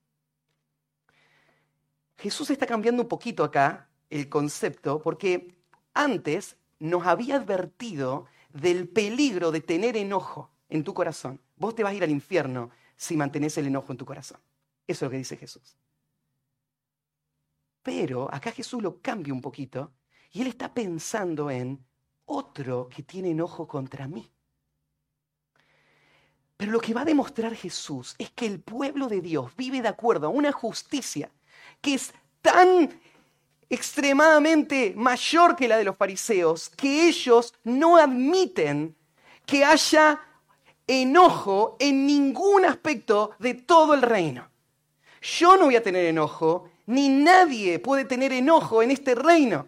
S1: Jesús está cambiando un poquito acá el concepto porque antes nos había advertido del peligro de tener enojo en tu corazón. Vos te vas a ir al infierno si mantenés el enojo en tu corazón. Eso es lo que dice Jesús. Pero acá Jesús lo cambia un poquito y él está pensando en otro que tiene enojo contra mí. Pero lo que va a demostrar Jesús es que el pueblo de Dios vive de acuerdo a una justicia que es tan extremadamente mayor que la de los fariseos que ellos no admiten que haya enojo en ningún aspecto de todo el reino. Yo no voy a tener enojo, ni nadie puede tener enojo en este reino.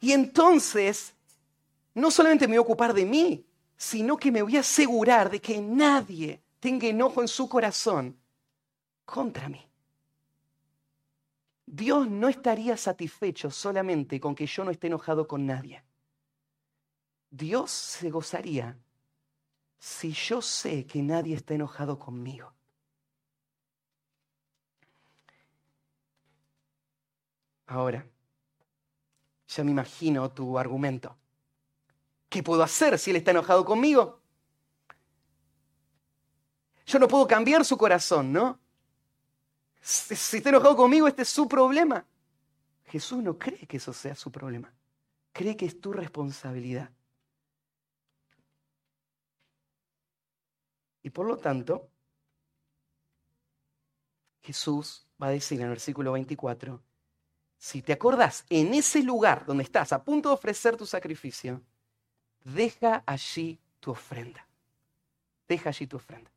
S1: Y entonces, no solamente me voy a ocupar de mí, sino que me voy a asegurar de que nadie tenga enojo en su corazón contra mí. Dios no estaría satisfecho solamente con que yo no esté enojado con nadie. Dios se gozaría si yo sé que nadie está enojado conmigo. Ahora, ya me imagino tu argumento. ¿Qué puedo hacer si él está enojado conmigo? Yo no puedo cambiar su corazón, ¿no? Si está enojado conmigo, este es su problema. Jesús no cree que eso sea su problema. Cree que es tu responsabilidad. Y por lo tanto, Jesús va a decir en el versículo 24, si te acordás, en ese lugar donde estás a punto de ofrecer tu sacrificio, deja allí tu ofrenda. Deja allí tu ofrenda.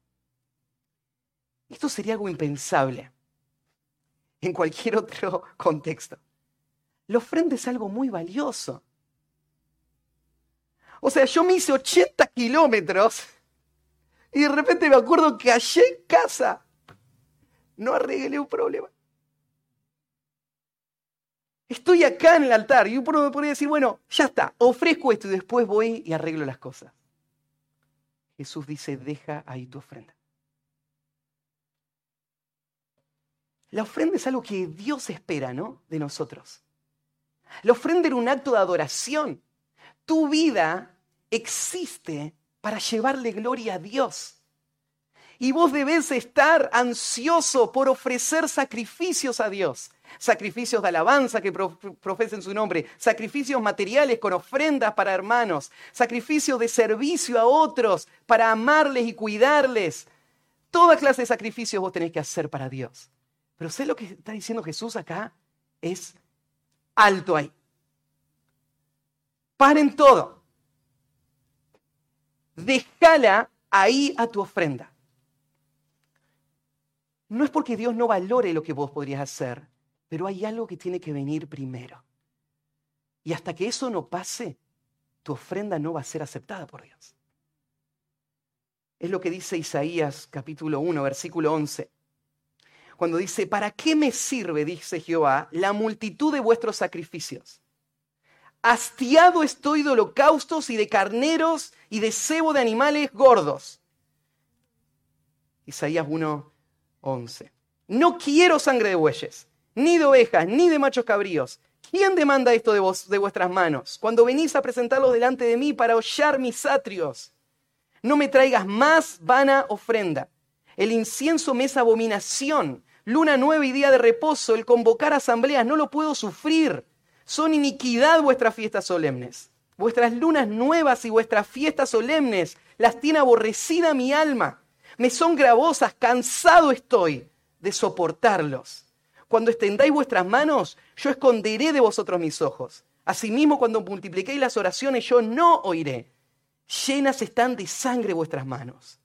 S1: Esto sería algo impensable en cualquier otro contexto. La ofrenda es algo muy valioso. O sea, yo me hice 80 kilómetros y de repente me acuerdo que allí en casa no arreglé un problema. Estoy acá en el altar y uno me podría decir, bueno, ya está, ofrezco esto y después voy y arreglo las cosas. Jesús dice, deja ahí tu ofrenda. La ofrenda es algo que Dios espera, ¿no? De nosotros. La ofrenda era un acto de adoración. Tu vida existe para llevarle gloria a Dios. Y vos debes estar ansioso por ofrecer sacrificios a Dios. Sacrificios de alabanza que profesen su nombre, sacrificios materiales con ofrendas para hermanos, sacrificios de servicio a otros para amarles y cuidarles. Toda clase de sacrificios vos tenés que hacer para Dios. Pero sé lo que está diciendo Jesús acá es alto ahí. Paren todo déjala ahí a tu ofrenda. No es porque Dios no valore lo que vos podrías hacer, pero hay algo que tiene que venir primero. Y hasta que eso no pase, tu ofrenda no va a ser aceptada por Dios. Es lo que dice Isaías capítulo 1, versículo 11. Cuando dice, ¿para qué me sirve, dice Jehová, la multitud de vuestros sacrificios? Hastiado estoy de holocaustos y de carneros y de cebo de animales gordos. Isaías 1, 11. No quiero sangre de bueyes, ni de ovejas, ni de machos cabríos. ¿Quién demanda esto de, vos, de vuestras manos? Cuando venís a presentarlos delante de mí para hollar mis atrios. No me traigas más vana ofrenda. El incienso me es abominación. Luna nueva y día de reposo, el convocar asambleas, no lo puedo sufrir. Son iniquidad vuestras fiestas solemnes. Vuestras lunas nuevas y vuestras fiestas solemnes las tiene aborrecida mi alma. Me son gravosas, cansado estoy de soportarlos. Cuando extendáis vuestras manos, yo esconderé de vosotros mis ojos. Asimismo, cuando multipliquéis las oraciones, yo no oiré. Llenas están de sangre vuestras manos.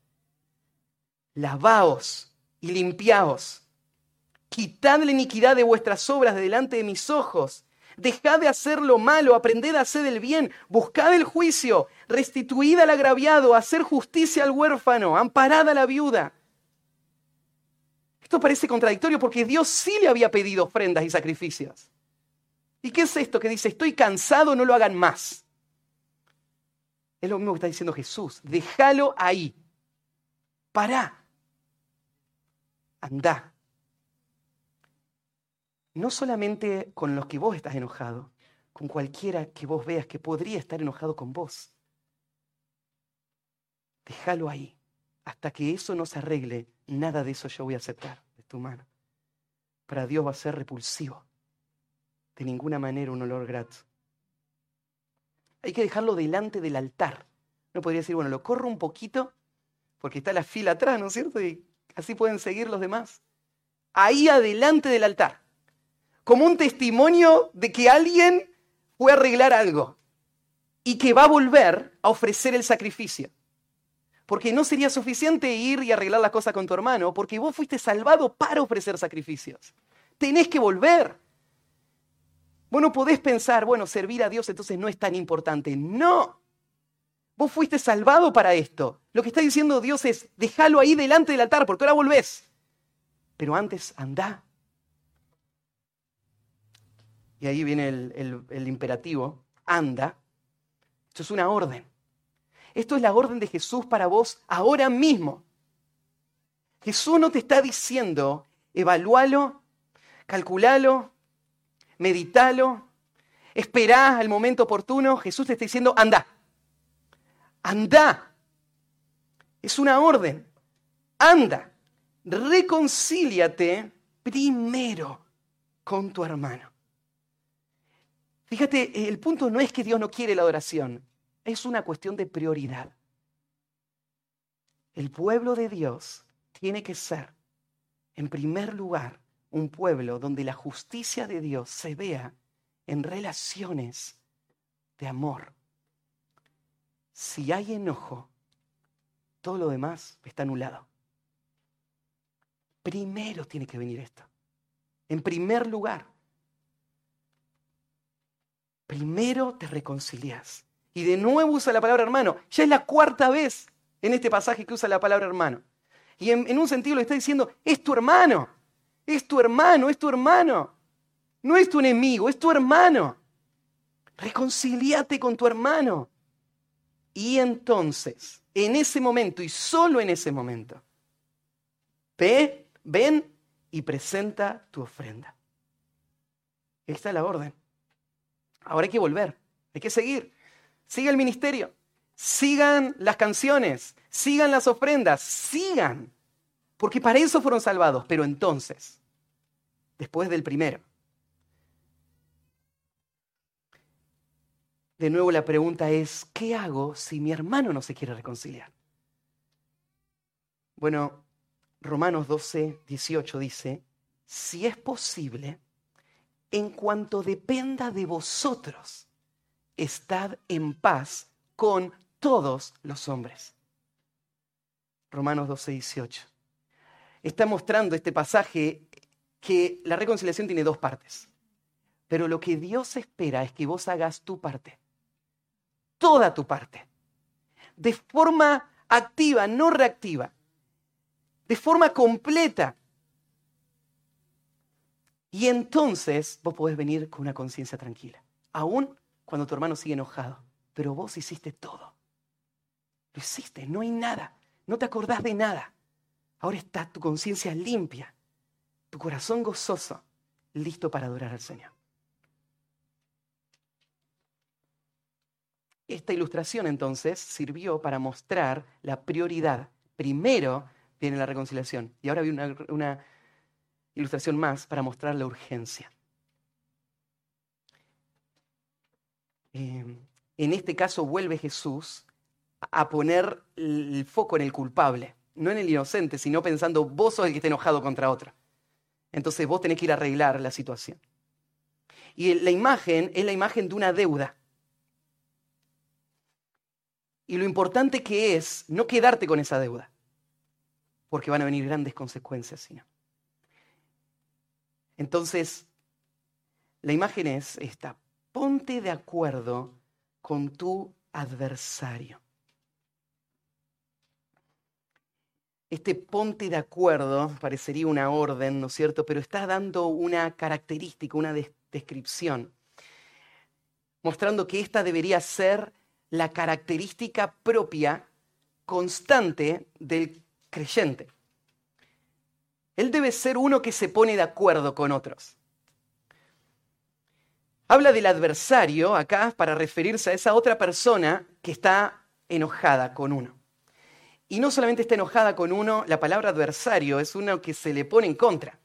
S1: Lavaos y limpiaos. Quitad la iniquidad de vuestras obras de delante de mis ojos Dejad de hacer lo malo, aprended a hacer el bien, buscad el juicio, restituid al agraviado, hacer justicia al huérfano, amparad a la viuda. Esto parece contradictorio porque Dios sí le había pedido ofrendas y sacrificios. ¿Y qué es esto que dice, estoy cansado, no lo hagan más? Es lo mismo que está diciendo Jesús. Déjalo ahí. Pará. Andá no solamente con los que vos estás enojado, con cualquiera que vos veas que podría estar enojado con vos. Déjalo ahí. Hasta que eso no se arregle, nada de eso yo voy a aceptar de tu mano. Para Dios va a ser repulsivo. De ninguna manera un olor grato. hay que dejarlo delante del altar. Uno podría decir, bueno, lo corro un poquito porque está la fila atrás, ¿no es cierto? Y así pueden seguir los demás. Ahí adelante del altar. Como un testimonio de que alguien fue a arreglar algo y que va a volver a ofrecer el sacrificio. Porque no sería suficiente ir y arreglar las cosas con tu hermano, porque vos fuiste salvado para ofrecer sacrificios. Tenés que volver. Vos no podés pensar, bueno, servir a Dios entonces no es tan importante. No. Vos fuiste salvado para esto. Lo que está diciendo Dios es, déjalo ahí delante del altar, porque ahora volvés. Pero antes, anda. Y ahí viene el, imperativo, anda. Esto es una orden. Esto es la orden de Jesús para vos ahora mismo. Jesús no te está diciendo, evalúalo, calculalo, meditalo, esperá al momento oportuno. Jesús te está diciendo, anda, anda. Es una orden, anda, reconcíliate primero con tu hermano. Fíjate, el punto no es que Dios no quiere la adoración, es una cuestión de prioridad. El pueblo de Dios tiene que ser, en primer lugar, un pueblo donde la justicia de Dios se vea en relaciones de amor. Si hay enojo, todo lo demás está anulado. Primero tiene que venir esto. En primer lugar, primero te reconcilias. Y de nuevo usa la palabra hermano. Ya es la cuarta vez en este pasaje que usa la palabra hermano. Y en, un sentido le está diciendo, es tu hermano, es tu hermano, es tu hermano. No es tu enemigo, es tu hermano. Reconciliate con tu hermano. Y entonces, en ese momento y solo en ese momento, ve, ven y presenta tu ofrenda. Esta es la orden. Ahora hay que volver, hay que seguir. Siga el ministerio. Sigan las canciones. Sigan las ofrendas. Sigan. Porque para eso fueron salvados. Pero entonces, después del primero, de nuevo la pregunta es, ¿qué hago si mi hermano no se quiere reconciliar? Bueno, Romanos 12, 18 dice, si es posible, en cuanto dependa de vosotros, estad en paz con todos los hombres. Romanos 12, 18. Está mostrando este pasaje que la reconciliación tiene dos partes. Pero lo que Dios espera es que vos hagas tu parte. Toda tu parte. De forma activa, no reactiva. De forma completa. Y entonces vos podés venir con una conciencia tranquila. Aún cuando tu hermano sigue enojado. Pero vos hiciste todo. Lo hiciste, no hay nada. No te acordás de nada. Ahora está tu conciencia limpia, tu corazón gozoso, listo para adorar al Señor. Esta ilustración entonces sirvió para mostrar la prioridad. Primero viene la reconciliación y ahora viene una, una ilustración más para mostrar la urgencia. Em, en este caso vuelve Jesús a poner el foco en el culpable, no en el inocente, sino pensando, vos sos el que está enojado contra otro. Entonces vos tenés que ir a arreglar la situación. Y la imagen es la imagen de una deuda. Y lo importante que es no quedarte con esa deuda, porque van a venir grandes consecuencias, si no. Entonces, la imagen es esta ponte de acuerdo con tu adversario. Este ponte de acuerdo parecería una orden, ¿no es cierto? Pero está dando una característica, una descripción, mostrando que esta debería ser la característica propia, constante del creyente. Él debe ser uno que se pone de acuerdo con otros. Habla del adversario acá para referirse a esa otra persona que está enojada con uno. Y no solamente está enojada con uno, la palabra adversario es uno que se le pone en contra,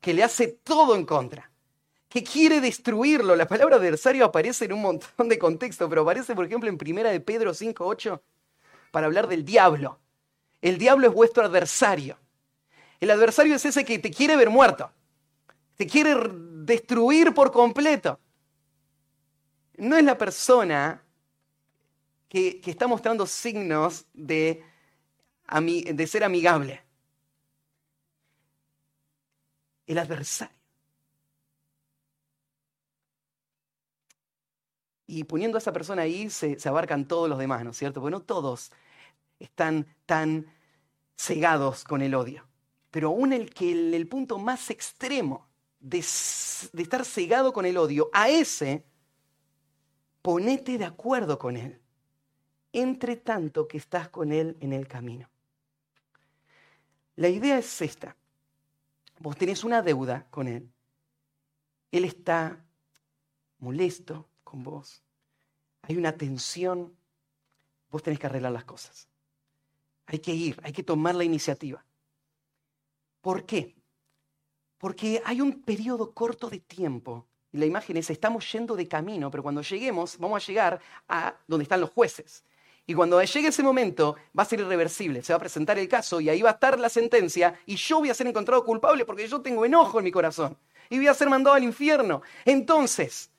S1: que le hace todo en contra, que quiere destruirlo. La palabra adversario aparece en un montón de contextos, pero aparece, por ejemplo, en Primera de Pedro 5.8 para hablar del diablo. El diablo es vuestro adversario. El adversario es ese que te quiere ver muerto, te quiere destruir por completo. No es la persona que, está mostrando signos de, de ser amigable. El adversario. Y poniendo a esa persona ahí se, se, abarcan todos los demás, ¿no es cierto? Porque no todos están tan cegados con el odio. Pero aún el que el, punto más extremo de, de estar cegado con el odio, a ese, ponete de acuerdo con él, entre tanto que estás con él en el camino. La idea es esta. Vos tenés una deuda con él. Él está molesto con vos. Hay una tensión. Vos tenés que arreglar las cosas. Hay que ir, hay que tomar la iniciativa. ¿Por qué? Porque hay un periodo corto de tiempo. Y la imagen es, estamos yendo de camino, pero cuando lleguemos, vamos a llegar a donde están los jueces. Y cuando llegue ese momento, va a ser irreversible. Se va a presentar el caso y ahí va a estar la sentencia y yo voy a ser encontrado culpable porque yo tengo enojo en mi corazón. Y voy a ser mandado al infierno. Entonces,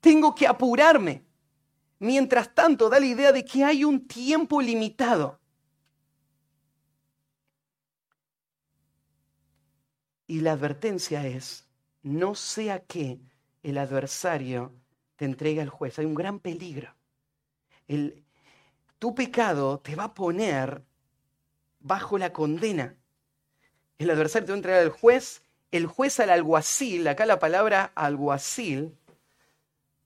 S1: tengo que apurarme. Mientras tanto, da la idea de que hay un tiempo limitado. Y la advertencia es, no sea que el adversario te entregue al juez. Hay un gran peligro. El, tu pecado te va a poner bajo la condena. El adversario te va a entregar al juez, el juez al alguacil. Acá la palabra alguacil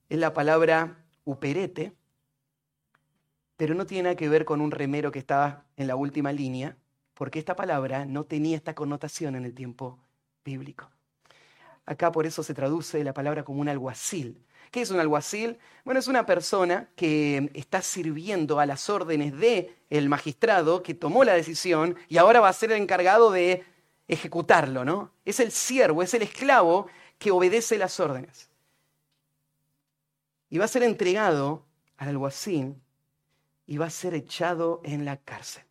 S1: es la palabra uperete, pero no tiene nada que ver con un remero que estaba en la última línea, porque esta palabra no tenía esta connotación en el tiempo bíblico. Acá por eso se traduce la palabra como un alguacil. ¿Qué es un alguacil? Bueno, es una persona que está sirviendo a las órdenes del el magistrado que tomó la decisión y ahora va a ser el encargado de ejecutarlo, ¿no? Es el siervo, es el esclavo que obedece las órdenes. Y va a ser entregado al alguacil y va a ser echado en la cárcel.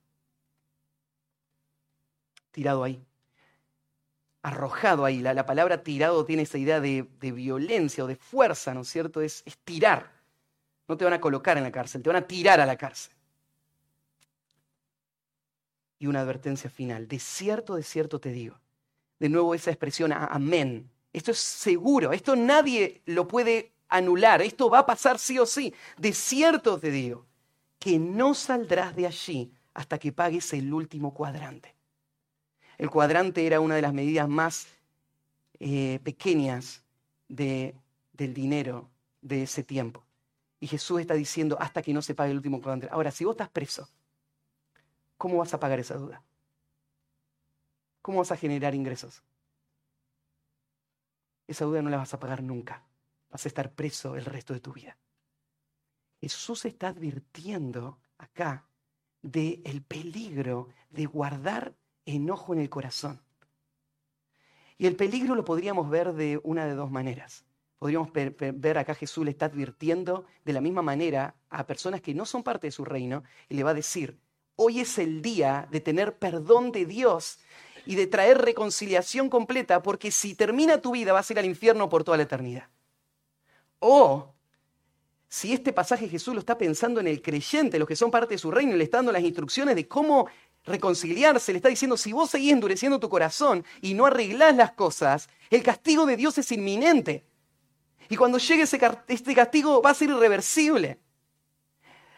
S1: Tirado ahí arrojado ahí. La, palabra tirado tiene esa idea de, violencia o de fuerza, ¿no es cierto? Es, es tirar. No te van a colocar en la cárcel, te van a tirar a la cárcel. Y una advertencia final. De cierto, de cierto te digo. De nuevo esa expresión, amén. Esto es seguro, esto nadie lo puede anular, esto va a pasar sí o sí. De cierto te digo, que no saldrás de allí hasta que pagues el último cuadrante. El cuadrante era una de las medidas más eh, pequeñas del dinero de ese tiempo. Y Jesús está diciendo hasta que no se pague el último cuadrante. Ahora, si vos estás preso, ¿cómo vas a pagar esa duda? ¿Cómo vas a generar ingresos? Esa duda no la vas a pagar nunca. Vas a estar preso el resto de tu vida. Jesús está advirtiendo acá del peligro de guardar enojo en el corazón. Y el peligro lo podríamos ver de una de dos maneras. Podríamos ver acá Jesús le está advirtiendo de la misma manera a personas que no son parte de su reino y le va a decir, hoy es el día de tener perdón de Dios y de traer reconciliación completa, porque si termina tu vida vas a ir al infierno por toda la eternidad. O si este pasaje Jesús lo está pensando en el creyente, los que son parte de su reino, y le está dando las instrucciones de cómo reconciliarse, le está diciendo, si vos seguís endureciendo tu corazón y no arreglás las cosas, el castigo de Dios es inminente. Y cuando llegue ese, este castigo va a ser irreversible.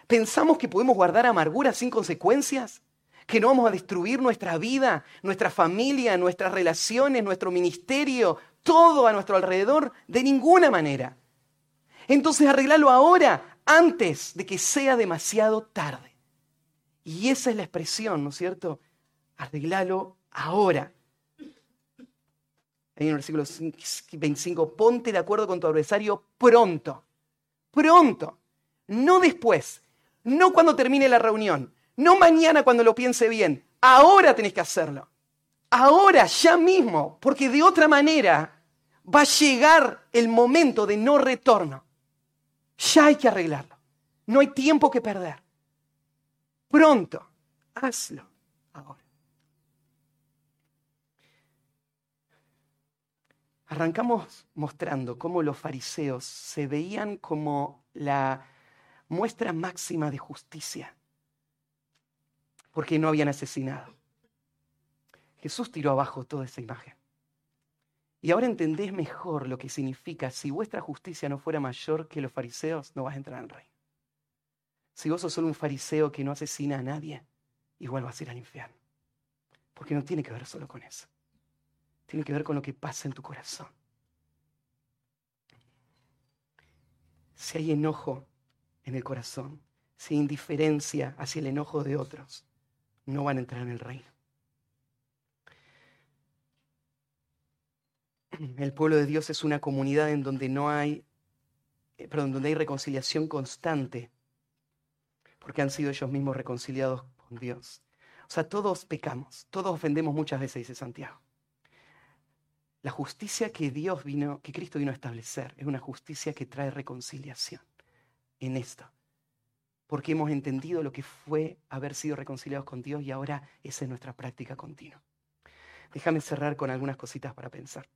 S1: ¿Pensamos que podemos guardar amargura sin consecuencias? ¿Que no vamos a destruir nuestra vida, nuestra familia, nuestras relaciones, nuestro ministerio, todo a nuestro alrededor? De ninguna manera. Entonces arreglalo ahora, antes de que sea demasiado tarde. Y esa es la expresión, ¿no es cierto? Arreglalo ahora. Ahí en el versículo 25, ponte de acuerdo con tu adversario pronto. Pronto. No después. No cuando termine la reunión. No mañana cuando lo piense bien. Ahora tenés que hacerlo. Ahora, ya mismo. Porque de otra manera va a llegar el momento de no retorno. Ya hay que arreglarlo. No hay tiempo que perder. Pronto, hazlo ahora. Arrancamos mostrando cómo los fariseos se veían como la muestra máxima de justicia, porque no habían asesinado. Jesús tiró abajo toda esa imagen. Y ahora entendés mejor lo que significa, si vuestra justicia no fuera mayor que los fariseos, no vas a entrar en rey. Si vos sos solo un fariseo que no asesina a nadie, igual vas a ir al infierno. Porque no tiene que ver solo con eso. Tiene que ver con lo que pasa en tu corazón. Si hay enojo en el corazón, si hay indiferencia hacia el enojo de otros, no van a entrar en el reino. El pueblo de Dios es una comunidad en donde no hay, eh, perdón, donde hay reconciliación constante, porque han sido ellos mismos reconciliados con Dios. O sea, todos pecamos, todos ofendemos muchas veces, dice Santiago. La justicia que Dios vino, que Cristo vino a establecer, es una justicia que trae reconciliación en esto. Porque hemos entendido lo que fue haber sido reconciliados con Dios y ahora esa es nuestra práctica continua. Déjame cerrar con algunas cositas para pensar.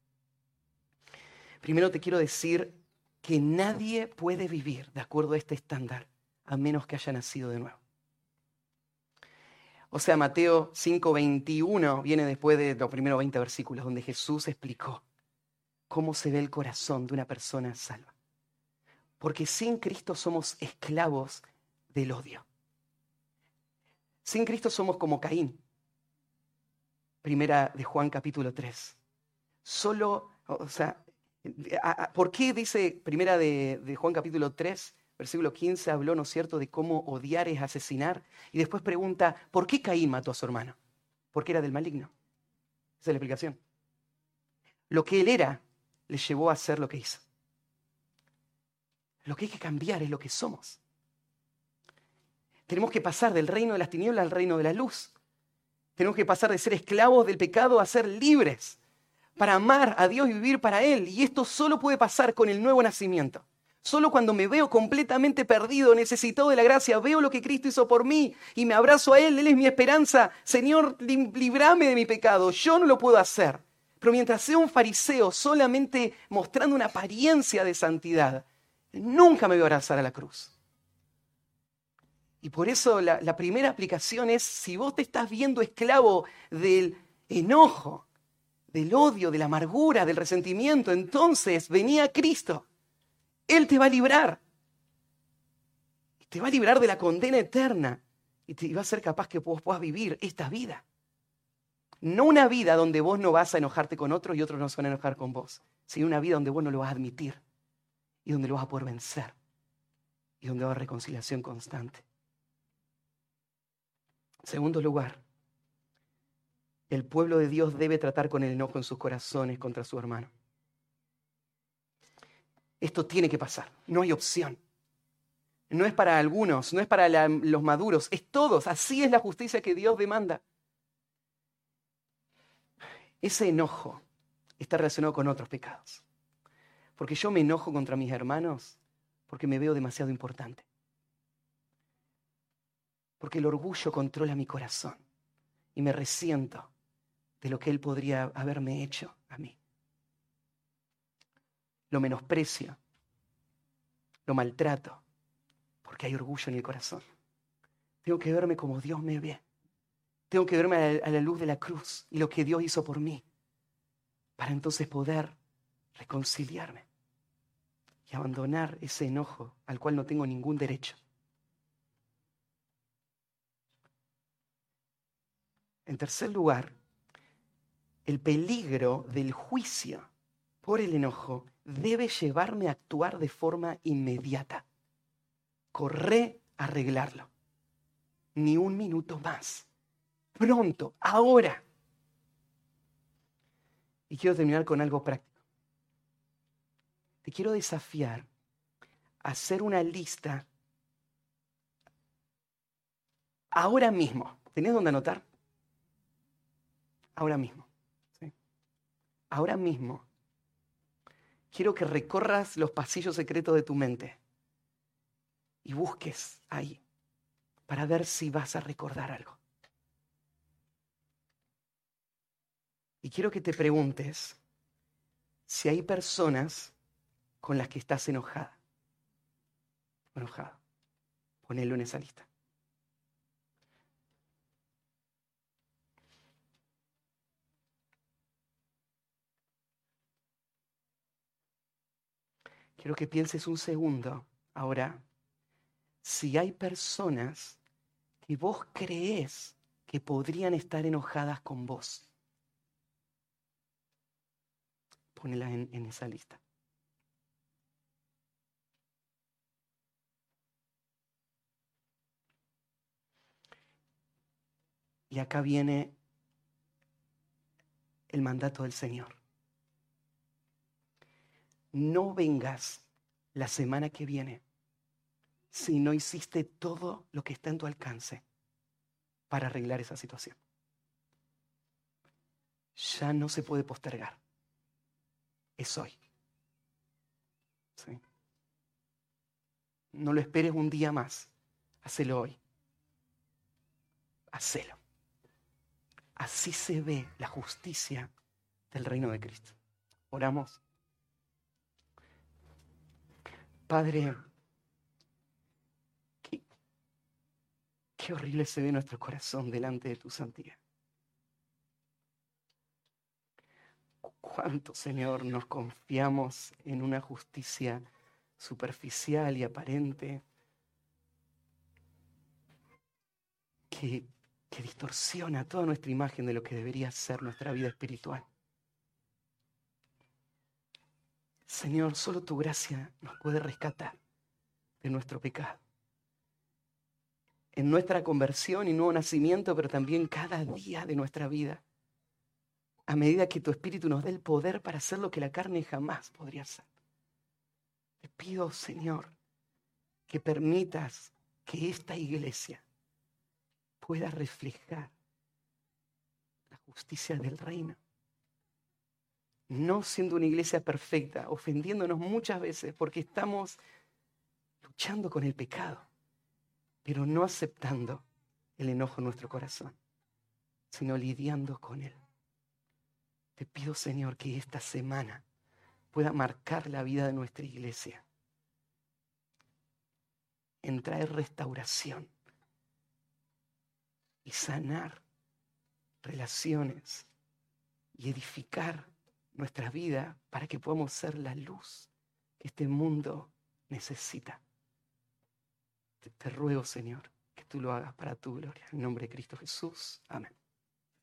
S1: Primero te quiero decir que nadie puede vivir de acuerdo a este estándar a menos que haya nacido de nuevo. O sea, Mateo 5:21 viene después de los primeros 20 versículos donde Jesús explicó cómo se ve el corazón de una persona salva. Porque sin Cristo somos esclavos del odio. Sin Cristo somos como Caín. Primera de Juan capítulo 3. Solo, o sea, ¿Por qué dice primera de, Juan capítulo 3, versículo 15, habló, ¿no es cierto?, de cómo odiar es asesinar. Y después pregunta, ¿por qué Caín mató a su hermano? Porque era del maligno. Esa es la explicación. Lo que él era le llevó a hacer lo que hizo. Lo que hay que cambiar es lo que somos. Tenemos que pasar del reino de las tinieblas al reino de la luz. Tenemos que pasar de ser esclavos del pecado a ser libres para amar a Dios y vivir para Él. Y esto solo puede pasar con el nuevo nacimiento. Solo cuando me veo completamente perdido, necesitado de la gracia, veo lo que Cristo hizo por mí y me abrazo a Él, Él es mi esperanza. Señor, librame de mi pecado. Yo no lo puedo hacer. Pero mientras sea un fariseo solamente mostrando una apariencia de santidad, nunca me voy a abrazar a la cruz. Y por eso la, primera aplicación es, si vos te estás viendo esclavo del enojo, del odio, de la amargura, del resentimiento, entonces venía Cristo. Él te va a librar. Te va a librar de la condena eterna y te va a ser capaz que vos puedas vivir esta vida. No una vida donde vos no vas a enojarte con otros y otros no se van a enojar con vos, sino una vida donde vos no lo vas a admitir y donde lo vas a poder vencer y donde va a haber reconciliación constante. Segundo lugar, el pueblo de Dios debe tratar con el enojo en sus corazones contra su hermano. Esto tiene que pasar, no hay opción. No es para algunos, no es para los maduros, es todos. Así es la justicia que Dios demanda. Ese enojo está relacionado con otros pecados. Porque yo me enojo contra mis hermanos porque me veo demasiado importante. Porque el orgullo controla mi corazón y me resiento de lo que Él podría haberme hecho a mí. Lo menosprecio, lo maltrato, porque hay orgullo en el corazón. Tengo que verme como Dios me ve. Tengo que verme a la, luz de la cruz y lo que Dios hizo por mí, para entonces poder reconciliarme y abandonar ese enojo al cual no tengo ningún derecho. En tercer lugar, el peligro del juicio por el enojo debe llevarme a actuar de forma inmediata. Corré a arreglarlo. Ni un minuto más. Pronto, ahora. Y quiero terminar con algo práctico. Te quiero desafiar a hacer una lista ahora mismo. ¿Tenés dónde anotar? Ahora mismo ahora mismo quiero que recorras los pasillos secretos de tu mente y busques ahí para ver si vas a recordar algo. Y quiero que te preguntes si hay personas con las que estás enojada. Enojada. Ponelo en esa lista. Quiero que pienses un segundo ahora si hay personas que vos crees que podrían estar enojadas con vos. Pónela en, en esa lista. Y acá viene el mandato del Señor no vengas la semana que viene si no hiciste todo lo que está en tu alcance para arreglar esa situación. Ya no se puede postergar. Es hoy. No lo esperes un día más. Hacelo hoy. Hacelo. Así se ve la justicia del reino de Cristo. Oramos. Padre, qué, horrible se ve nuestro corazón delante de tu santidad. Cuánto, Señor, nos confiamos en una justicia superficial y aparente que, distorsiona toda nuestra imagen de lo que debería ser nuestra vida espiritual. Señor, solo tu gracia nos puede rescatar de nuestro pecado. En nuestra conversión y nuevo nacimiento, pero también cada día de nuestra vida. A medida que tu Espíritu nos dé el poder para hacer lo que la carne jamás podría hacer. Te pido, Señor, que permitas que esta iglesia pueda reflejar la justicia del reino no siendo una iglesia perfecta, ofendiéndonos muchas veces porque estamos luchando con el pecado, pero no aceptando el enojo en nuestro corazón, sino lidiando con él. Te pido, Señor, que esta semana pueda marcar la vida de nuestra iglesia, en traer restauración y sanar relaciones y edificar nuestra vida para que podamos ser la luz que este mundo necesita. Te, ruego, Señor, que tú lo hagas para tu gloria. En nombre de Cristo Jesús. Amén.